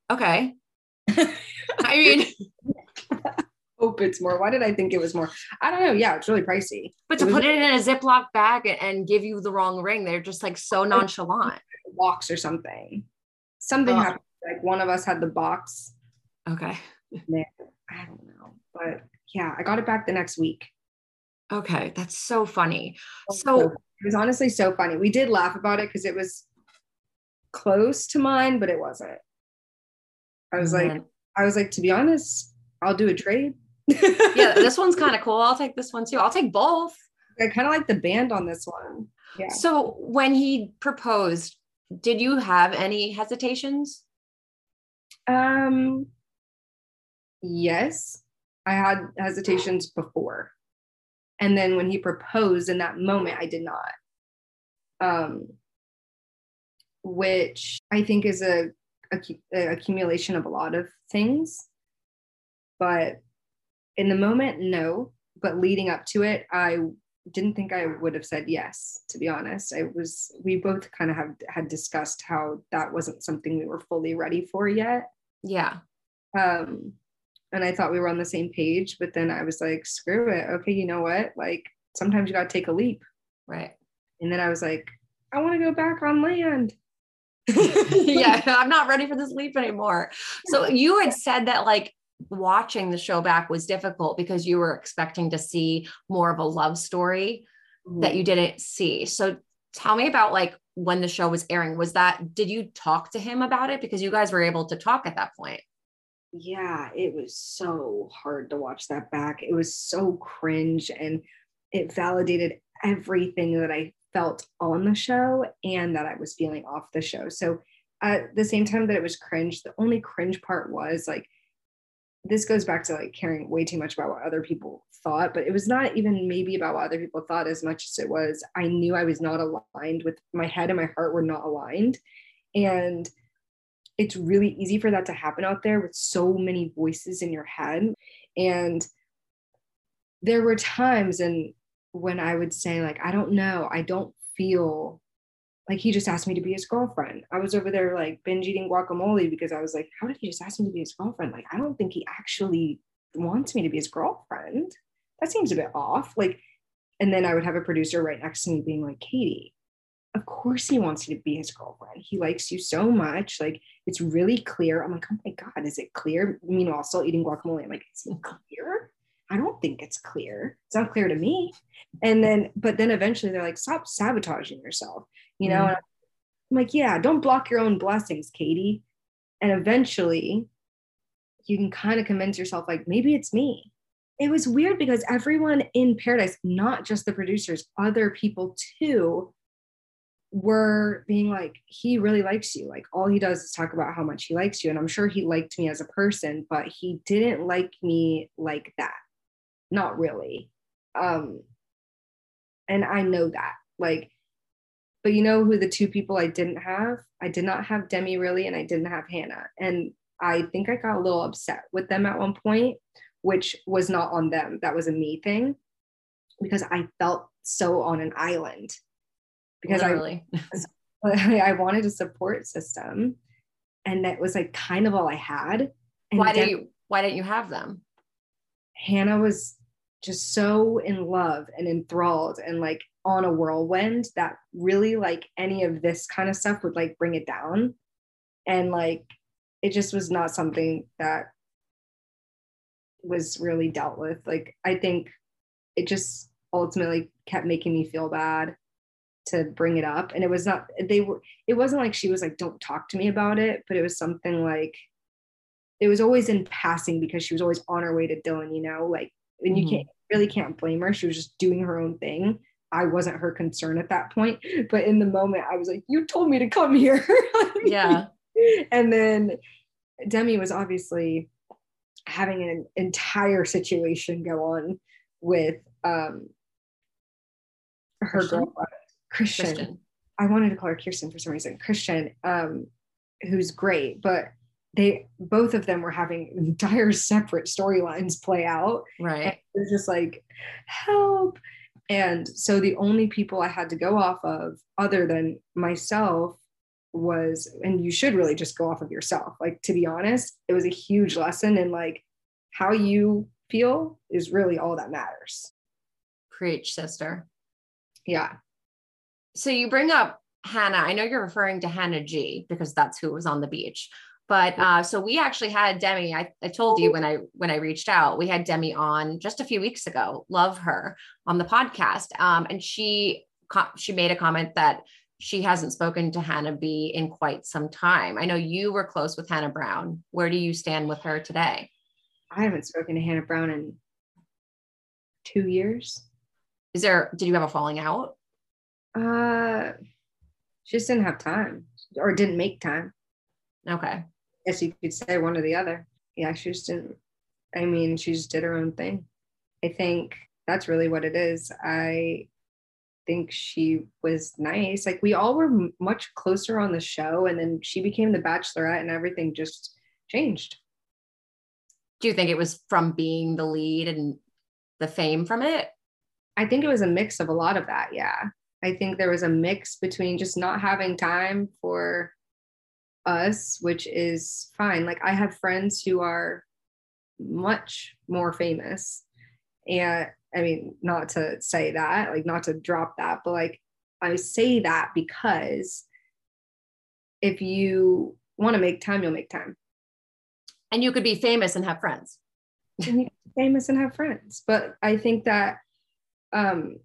Okay. I mean,
hope it's more. Why did I think it was more? I don't know. Yeah, it's really pricey.
But to
was
put it in a Ziploc bag and give you the wrong ring, they're just like so nonchalant.
box or something. Something
Oh.
happened. Like one of us had the box.
Okay.
Man, I don't know. But yeah, I got it back the next week.
Okay. That's so funny.
So it was honestly so funny. We did laugh about it because it was close to mine, but it wasn't. I was like. I was like, to be honest, I'll do a trade.
Yeah, this one's kind of cool. I'll take this one too. I'll take both.
I kind of like the band on this one. Yeah.
So when he proposed, did you have any hesitations?
Um yes, I had hesitations before. And then when he proposed in that moment, I did not. Um which I think is a, accu- a accumulation of a lot of things. But in the moment, no. But leading up to it, I didn't think I would have said yes, to be honest. I was we both kind of have had discussed how that wasn't something we were fully ready for yet.
Yeah.
Um and I thought we were on the same page, but then I was like, screw it. Okay, you know what? Like sometimes you gotta take a leap.
Right.
And then I was like, I want to go back on land.
yeah, I'm not ready for this leap anymore. So you had said that like watching the show back was difficult because you were expecting to see more of a love story mm-hmm. that you didn't see. So tell me about like when the show was airing. Was that did you talk to him about it because you guys were able to talk at that point?
yeah, it was so hard to watch that back. It was so cringe and it validated everything that I felt on the show and that I was feeling off the show. So at the same time that it was cringe, the only cringe part was like this goes back to like caring way too much about what other people thought, but it was not even maybe about what other people thought as much as it was I knew I was not aligned with my head and my heart were not aligned. And it's really easy for that to happen out there with so many voices in your head. And there were times and when I would say, like, I don't know, I don't feel like he just asked me to be his girlfriend. I was over there like binge eating guacamole because I was like, how did he just ask me to be his girlfriend? Like, I don't think he actually wants me to be his girlfriend. That seems a bit off. Like, and then I would have a producer right next to me being like, Katie, of course he wants you to be his girlfriend. He likes you so much. Like, it's really clear. I'm like, oh my God, is it clear? Meanwhile, still eating guacamole. I'm like, is it clear? I don't think it's clear. It's not clear to me. And then, but then eventually they're like, stop sabotaging yourself, you know? And I'm like, yeah, don't block your own blessings, Katie. And eventually you can kind of convince yourself, like, maybe it's me. It was weird because everyone in Paradise, not just the producers, other people too, were being like, he really likes you. Like, all he does is talk about how much he likes you. And I'm sure he liked me as a person, but he didn't like me like that. Not really. Um, and I know that. Like, but you know who the two people I didn't have? I did not have Demi really, and I didn't have Hannah. And I think I got a little upset with them at one point, which was not on them. That was a me thing because I felt so on an island because
Literally.
I I wanted a support system, and that was like kind of all I had. And
why did you why didn't you have them?
Hannah was just so in love and enthralled and like on a whirlwind that really like any of this kind of stuff would like bring it down. And like it just was not something that was really dealt with. Like I think it just ultimately kept making me feel bad to bring it up. And it was not they were it wasn't like she was like, don't talk to me about it, but it was something like it was always in passing because she was always on her way to Dylan, you know, like, and you
Mhm.
can't really can't blame her. She was just doing her own thing. I wasn't her concern at that point, but in the moment, I was like, "You told me to come here."
Yeah.
and then Demi was obviously having an entire situation go on with um her
Kristian?
girlfriend Kristian.
Kristian.
I wanted to call her Kirsten for some reason. Kristian, um, who's great, but they both of them were having entire separate storylines play out. And
Right.
it was just like, help. And so the only people I had to go off of, other than myself, was, and you should really just go off of yourself. Like, to be honest, it was a huge lesson in like how you feel is really all that matters.
Preach, sister.
Yeah.
So you bring up Hannah. I know you're referring to Hannah G because that's who was on the beach. But uh, so we actually had Demi. I, I told you when I when I reached out, we had Demi on just a few weeks ago. Love her on the podcast, um, and she she made a comment that she hasn't spoken to Hannah B in quite some time. I know you were close with Hannah Brown. Where do you stand with her today?
I haven't spoken to Hannah Brown in two years.
Is there? Did you have a falling out?
Uh, she just didn't have time or didn't make time.
Okay
guess you could say one or the other. Yeah, she just didn't. I mean, she just did her own thing. I think that's really what it is. I think she was nice. Like we all were m- much closer on the show, and then she became the Bachelorette, and everything just changed.
Do you think it was from being the lead and the fame from it?
I think it was a mix of a lot of that. Yeah. I think there was a mix between just not having time for us, which is fine. Like I have friends who are much more famous. And I mean, not to say that, like not to drop that, but like I say that because if you want to make time, you'll make time.
And you could be famous and have friends.
and famous and have friends. But I think that um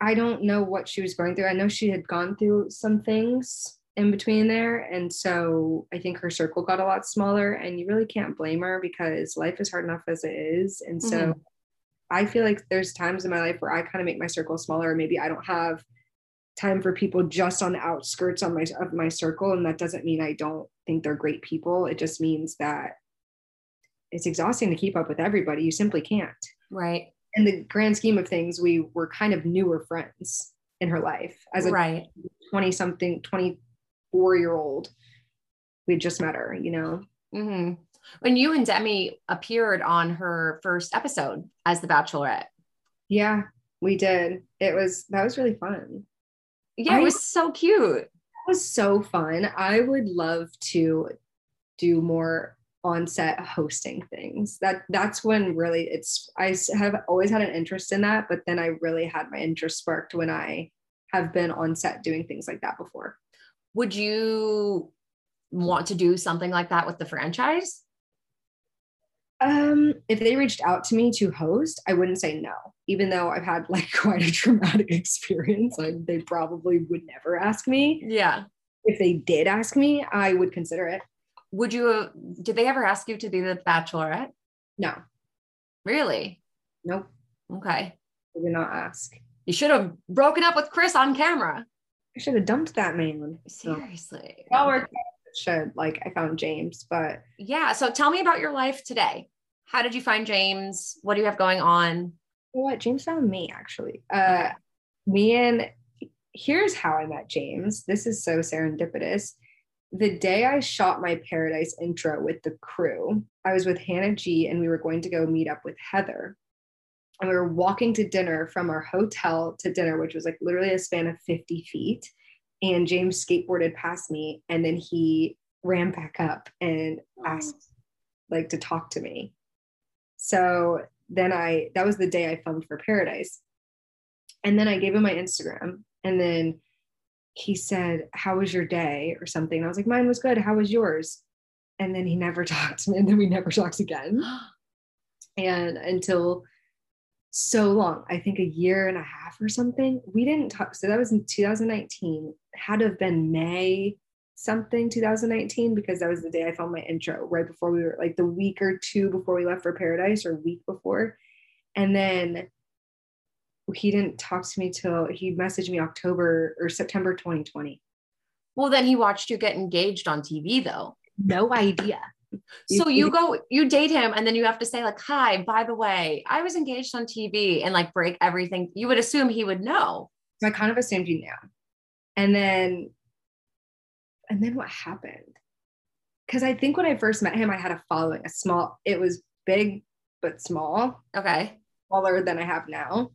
I don't know what she was going through. I know she had gone through some things in between there. And so I think her circle got a lot smaller, and you really can't blame her because life is hard enough as it is. And so mm-hmm. I feel like there's times in my life where I kind of make my circle smaller. Maybe I don't have time for people just on the outskirts on my of my circle and that doesn't mean I don't think they're great people it just means that it's exhausting to keep up with everybody you simply can't
right
in the grand scheme of things we were kind of newer friends in her life as a
right
20 something 20 four year old. We just met her, you know.
Mm-hmm. When you and Demi appeared on her first episode as the Bachelorette.
Yeah, we did. It was that was really fun.
Yeah, I, it was so cute. It
was so fun. I would love to do more on-set hosting things. That that's when really it's I have always had an interest in that, but then I really had my interest sparked when I have been on set doing things like that before.
Would you want to do something like that with the franchise?
Um, if they reached out to me to host, I wouldn't say no, even though I've had like quite a traumatic experience. Like they probably would never ask me.
Yeah.
If they did ask me, I would consider it.
Would you, did they ever ask you to be the bachelorette?
No.
Really?
Nope.
Okay.
They did not ask.
You should have broken up with Chris on camera.
I should have dumped that man.
Seriously.
So, well, should like I found James, but
yeah. So tell me about your life today. How did you find James? What do you have going on?
What? James found me actually. Uh me and here's how I met James. This is so serendipitous. The day I shot my paradise intro with the crew, I was with Hannah G and we were going to go meet up with Heather and we were walking to dinner from our hotel to dinner, which was like literally a span of 50 feet. And James skateboarded past me and then he ran back up and asked like to talk to me. So then I that was the day I filmed for Paradise. And then I gave him my Instagram and then he said, How was your day? or something. And I was like, Mine was good. How was yours? And then he never talked to me and then we never talked again. and until so long, I think a year and a half or something. We didn't talk. So that was in 2019. Had to have been May something 2019 because that was the day I filmed my intro right before we were like the week or two before we left for paradise or week before. And then he didn't talk to me till he messaged me October or September 2020.
Well, then he watched you get engaged on TV though.
No idea.
So you go, you date him, and then you have to say, like, hi, by the way, I was engaged on TV and like break everything. You would assume he would know.
So I kind of assumed you knew. And then, and then what happened? Because I think when I first met him, I had a following, a small, it was big, but small.
Okay.
Smaller than I have now.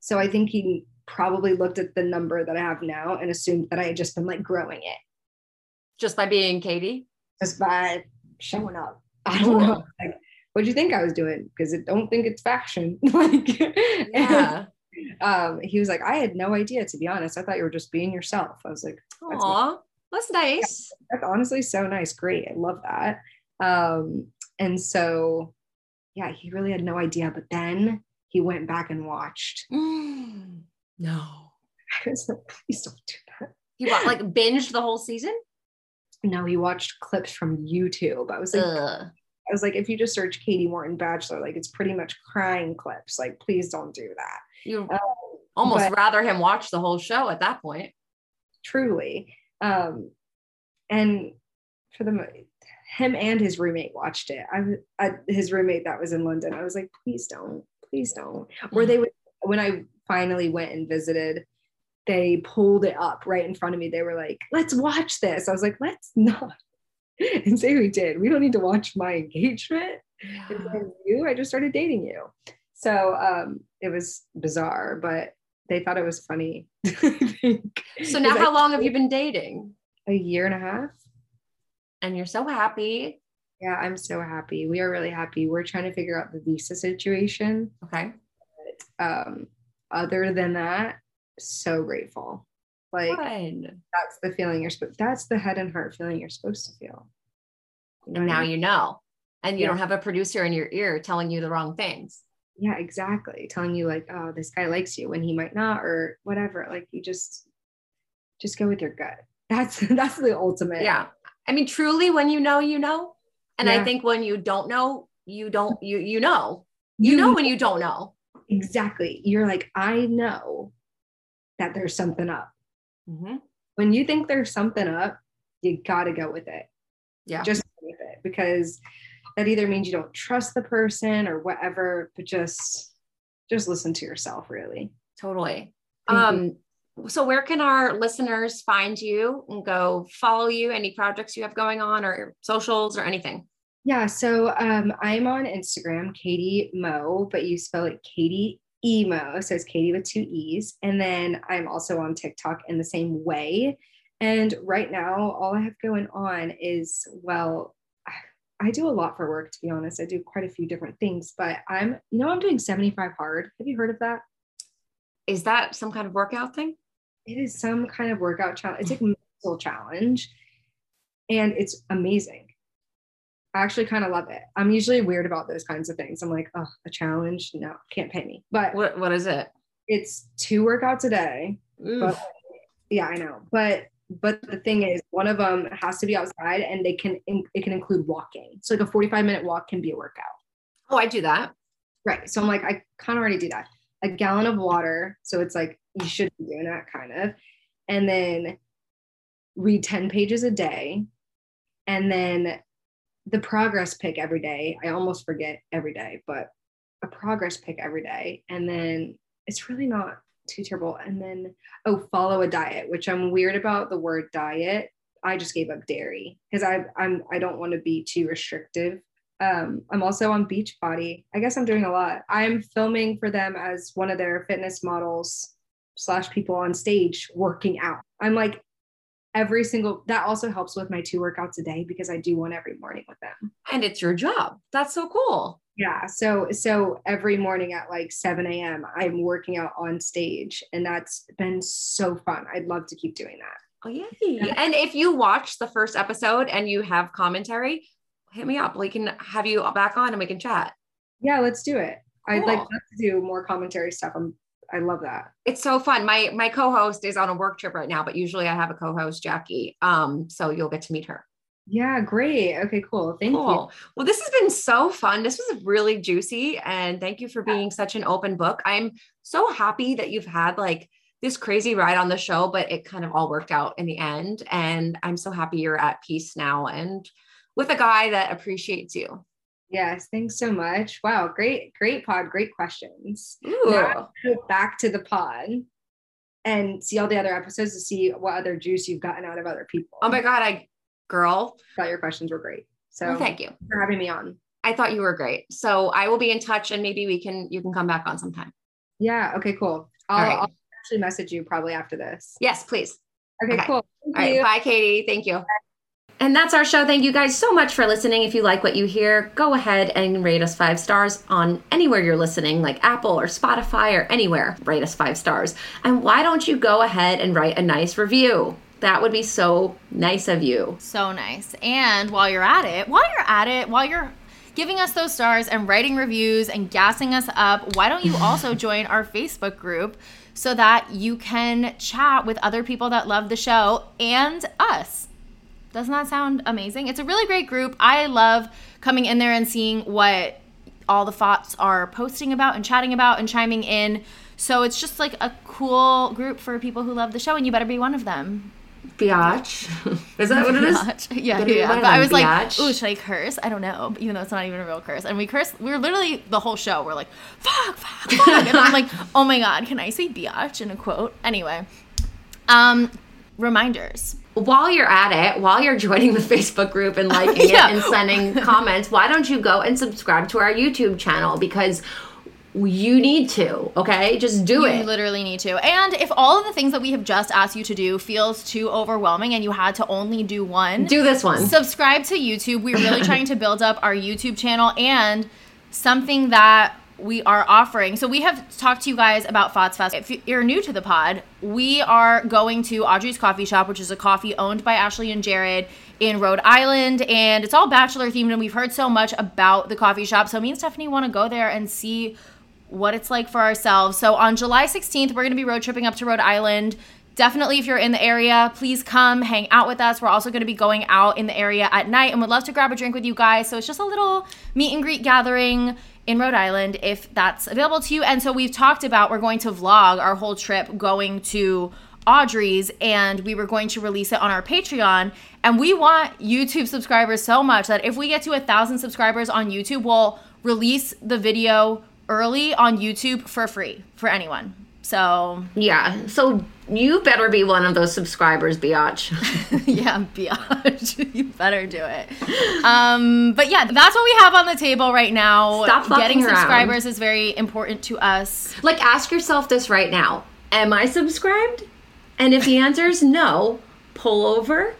So I think he probably looked at the number that I have now and assumed that I had just been like growing it.
Just by being Katie?
Just by showing up. I don't know. Like, what'd you think I was doing? Because I don't think it's fashion. like,
Yeah.
um, he was like, I had no idea, to be honest. I thought you were just being yourself. I was like, that's,
Aw, that's nice.
that's honestly so nice. Great. I love that. Um, and so, yeah, he really had no idea. But then he went back and watched.
Mm, no.
I was like, please don't do that.
He like binged the whole season?
No, he watched clips from YouTube. I was like,
Ugh.
I was like, if you just search Katie Morton Bachelor, like it's pretty much crying clips. Like, please don't do that.
You
Um,
almost
but-
rather him watch the whole show at that point.
truly. Um, and for the him and his roommate watched it. I, I his roommate that was in London. I was like, please don't, please don't. Or they would when I finally went and visited. They pulled it up right in front of me. They were like, "Let's watch this." I was like, "Let's not." And say we did. We don't need to watch my engagement. You, I just started dating you. So um, it was bizarre, but they thought it was funny.
So now, how
I-
long have you been dating?
A year and a half.
And you're so happy.
Yeah, I'm so happy. We are really happy. We're trying to figure out the visa situation.
Okay.
Um, other than that, so grateful. Like
Good.
that's the feeling you're supposed. That's the head and heart feeling you're supposed to feel. You know
And
what I
now
mean?
you know. And you
Yeah.
don't have a producer in your ear telling you the wrong things.
Yeah, exactly. Telling you like, oh, this guy likes you when he might not, or whatever. Like you just, just go with your gut. That's that's the ultimate.
Yeah. I mean, truly, when you know, you know. And I think when you don't know, you don't, you, you know, you know when you don't know.
exactly. You're like, I know that there's something up.
Mm-hmm.
when you think there's something up, you got to go with it.
Yeah.
Just with it because that either means you don't trust the person or whatever, but just just listen to yourself really.
Totally.
Thank
Um, so where can our listeners find you and go follow you? Any projects you have going on or socials or anything?
Yeah, so um, I'm on Instagram, Katie Mo, but you spell it Katie Emo, so it's Katie with two E's. And then I'm also on TikTok in the same way. And right now, all I have going on is well, I- do a lot for work, to be honest. I do quite a few different things, but I'm, you know, I'm doing 75 hard. Have you heard of that?
Is that some kind of workout thing?
It is some kind of workout challenge. It's like a mental challenge, and it's amazing. I actually kind of love it. I'm usually weird about those kinds of things. I'm like, oh, a challenge? No, can't pay me. But
What What is it?
it's two workouts a day. But yeah, I know. But but the thing is, one of them has to be outside, and they can it can include walking. So like a 45 minute walk can be a workout.
Oh, I do that.
Right. So I'm like, I kind of already do that. A gallon of water. So it's like you should be doing that kind of. And then read 10 pages a day. And then the progress pic every day. I almost forget every day, but a progress pic every day. And then it's really not too terrible. And then, oh, follow a diet, which I'm weird about the word diet. I just gave up dairy because I I'm I don't want to be too restrictive um, I'm also on Beachbody. I guess I'm doing a lot. I'm filming for them as one of their fitness models slash people on stage working out. I'm like every single that also helps with my two workouts a day because I do one every morning with them.
And it's your job. That's so cool.
Yeah. So so every morning at like 7 a.m. I'm working out on stage and that's been so fun. I'd love to keep doing that.
Oh, yay. And if you watch the first episode and you have commentary, hit me up. We can have you back on and we can chat.
Yeah, let's do it. I'd like to do more commentary stuff. I'm I love that.
It's so fun. My my co-host is on a work trip right now, but usually I have a co-host, Jackie. Um, so you'll get to meet her.
Yeah, great. Okay, cool. Thank you.
Well, this has been so fun. This was really juicy. And thank you for being such an open book. I'm so happy that you've had like this crazy ride on the show, but it kind of all worked out in the end. And I'm so happy you're at peace now and with a guy that appreciates you.
Yes, thanks so much. Wow, great, great pod, great questions.
Ooh.
Back to the pod and see all the other episodes to see what other juice you've gotten out of other people.
Oh my God, I girl.
thought your questions were great. So
Well, thank you.
for having me on.
I thought you were great. So I will be in touch and maybe we can you can come back on sometime.
Yeah, okay, cool. I'll,
All right.
I'll actually message you probably after this.
Yes, please.
Okay,
Okay.
cool.
All
Thank
right. Bye, Katie. Thank you. And that's our show. Thank you guys so much for listening. If you like what you hear, go ahead and rate us five stars on anywhere you're listening, like Apple or Spotify or anywhere. Rate us five stars. And why don't you go ahead and write a nice review? That would be so nice of you.
So nice. And while you're at it, while you're at it, while you're giving us those stars and writing reviews and gassing us up, why don't you also join our Facebook group so that you can chat with other people that love the show and us? Doesn't that sound amazing? It's a really great group. I love coming in there and seeing what all the thoughts are posting about and chatting about and chiming in. So it's just like a cool group for people who love the show, and you better be one of them.
Biatch. Is that what it is?
Biatch. Yeah, yeah. But I was like, ooh, should I curse? I don't know, even though it's not even a real curse. And we curse. We were literally the whole show. We're like, fuck, fuck, fuck. and I'm like, oh my god, can I say biatch in a quote? Anyway, um, reminders.
While you're at it, while you're joining the Facebook group and liking
Yeah.
it and sending comments, why don't you go and subscribe to our YouTube channel because you need to, okay? Just do
you
it.
literally need to. And if all of the things that we have just asked you to do feels too overwhelming and you had to only do one,
Do this one.
Subscribe to YouTube. We're really trying to build up our YouTube channel and something that we are offering. So we have talked to you guys about Fots Fest. If you're new to the pod, we are going to Audrey's Coffee Shop, which is a coffee owned by Ashley and Jared in Rhode Island, and it's all bachelor themed. And we've heard so much about the coffee shop, so me and Stefanie want to go there and see what it's like for ourselves. So on July 16th, we're going to be road tripping up to Rhode Island. Definitely, if you're in the area, please come hang out with us. We're also going to be going out in the area at night and would love to grab a drink with you guys. So it's just a little meet and greet gathering in Rhode Island if that's available to you. And so we've talked about we're going to vlog our whole trip going to Audrey's and we were going to release it on our Patreon. And we want YouTube subscribers so much that if we get to a thousand subscribers on YouTube, we'll release the video early on YouTube for free for anyone. So
yeah, so you better be one of those subscribers, biatch.
yeah, biatch. you better do it. Um, but yeah, that's what we have on the table right now.
Stop
Getting
around.
subscribers is very important to us.
like, ask yourself this right now Am I subscribed? And if the answer is no, pull over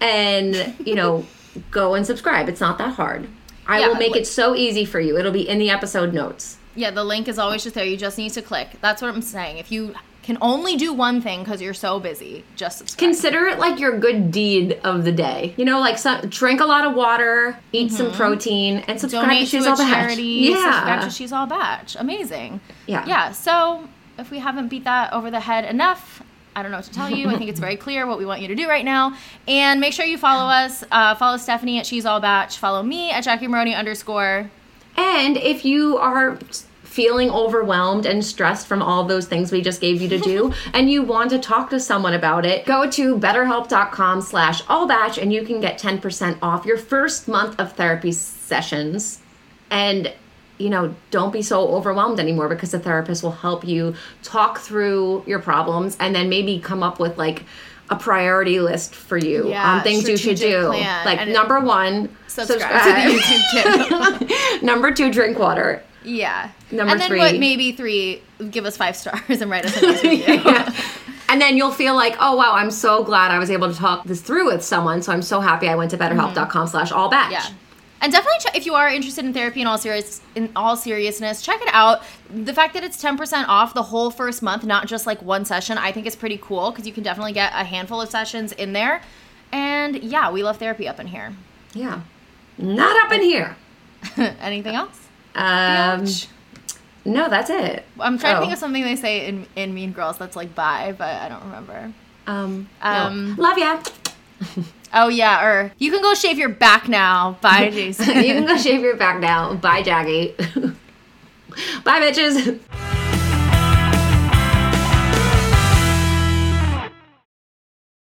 and, you know, go and subscribe. It's not that hard. I
Yeah,
will make
like-
it so easy for you. It'll be in the episode notes.
Yeah, the link is always just there. You just need to click. That's what I'm saying. If you can only do one thing because you're so busy, just subscribe.
Consider it like your good deed of the day. You know, like some, drink a lot of water, eat some protein, and subscribe
Mm-hmm. Donate
to She's
to
All Bach.
charity. Subscribe
Yeah.
to She's All Bach. Amazing.
Yeah.
Yeah. So if we haven't beat that over the head enough, I don't know what to tell you. I think it's very clear what we want you to do right now. And make sure you follow us. Uh, follow Stefanie at She's All Bach. Follow me at Jackie Maroney underscore.
And if you are feeling overwhelmed and stressed from all those things we just gave you to do and you want to talk to someone about it go to betterhelp.com slash allbach and you can get 10% off your first month of therapy sessions and you know don't be so overwhelmed anymore because the therapist will help you talk through your problems and then maybe come up with like a priority list for you
Yeah,
on things you should do
plan.
like
And
number one
Subscribe, to the YouTube channel.
number two drink water
yeah.
Number
and then
three.
what? Maybe three. Give us five stars and write us a nice review.
And then you'll feel like, oh wow, I'm so glad I was able to talk this through with someone. So I'm so happy I went to betterhelp.com slash all bach.
Yeah. And definitely, check, if you are interested in therapy in all serious in all seriousness, check it out. The fact that it's ten percent off the whole first month, not just like one session, I think is pretty cool because you can definitely get a handful of sessions in there. And yeah, we love therapy up in here.
Yeah. Not up in here.
Anything else?
Um. No, that's it.
I'm trying to
Oh.
think of something they say in in Mean Girls that's like bye, but I don't remember.
Um,
Um,
no. love ya.
Oh yeah, or you can go shave your back now. Bye, Jason.
you can go shave your back now. Bye, Jaggy. Bye, bitches.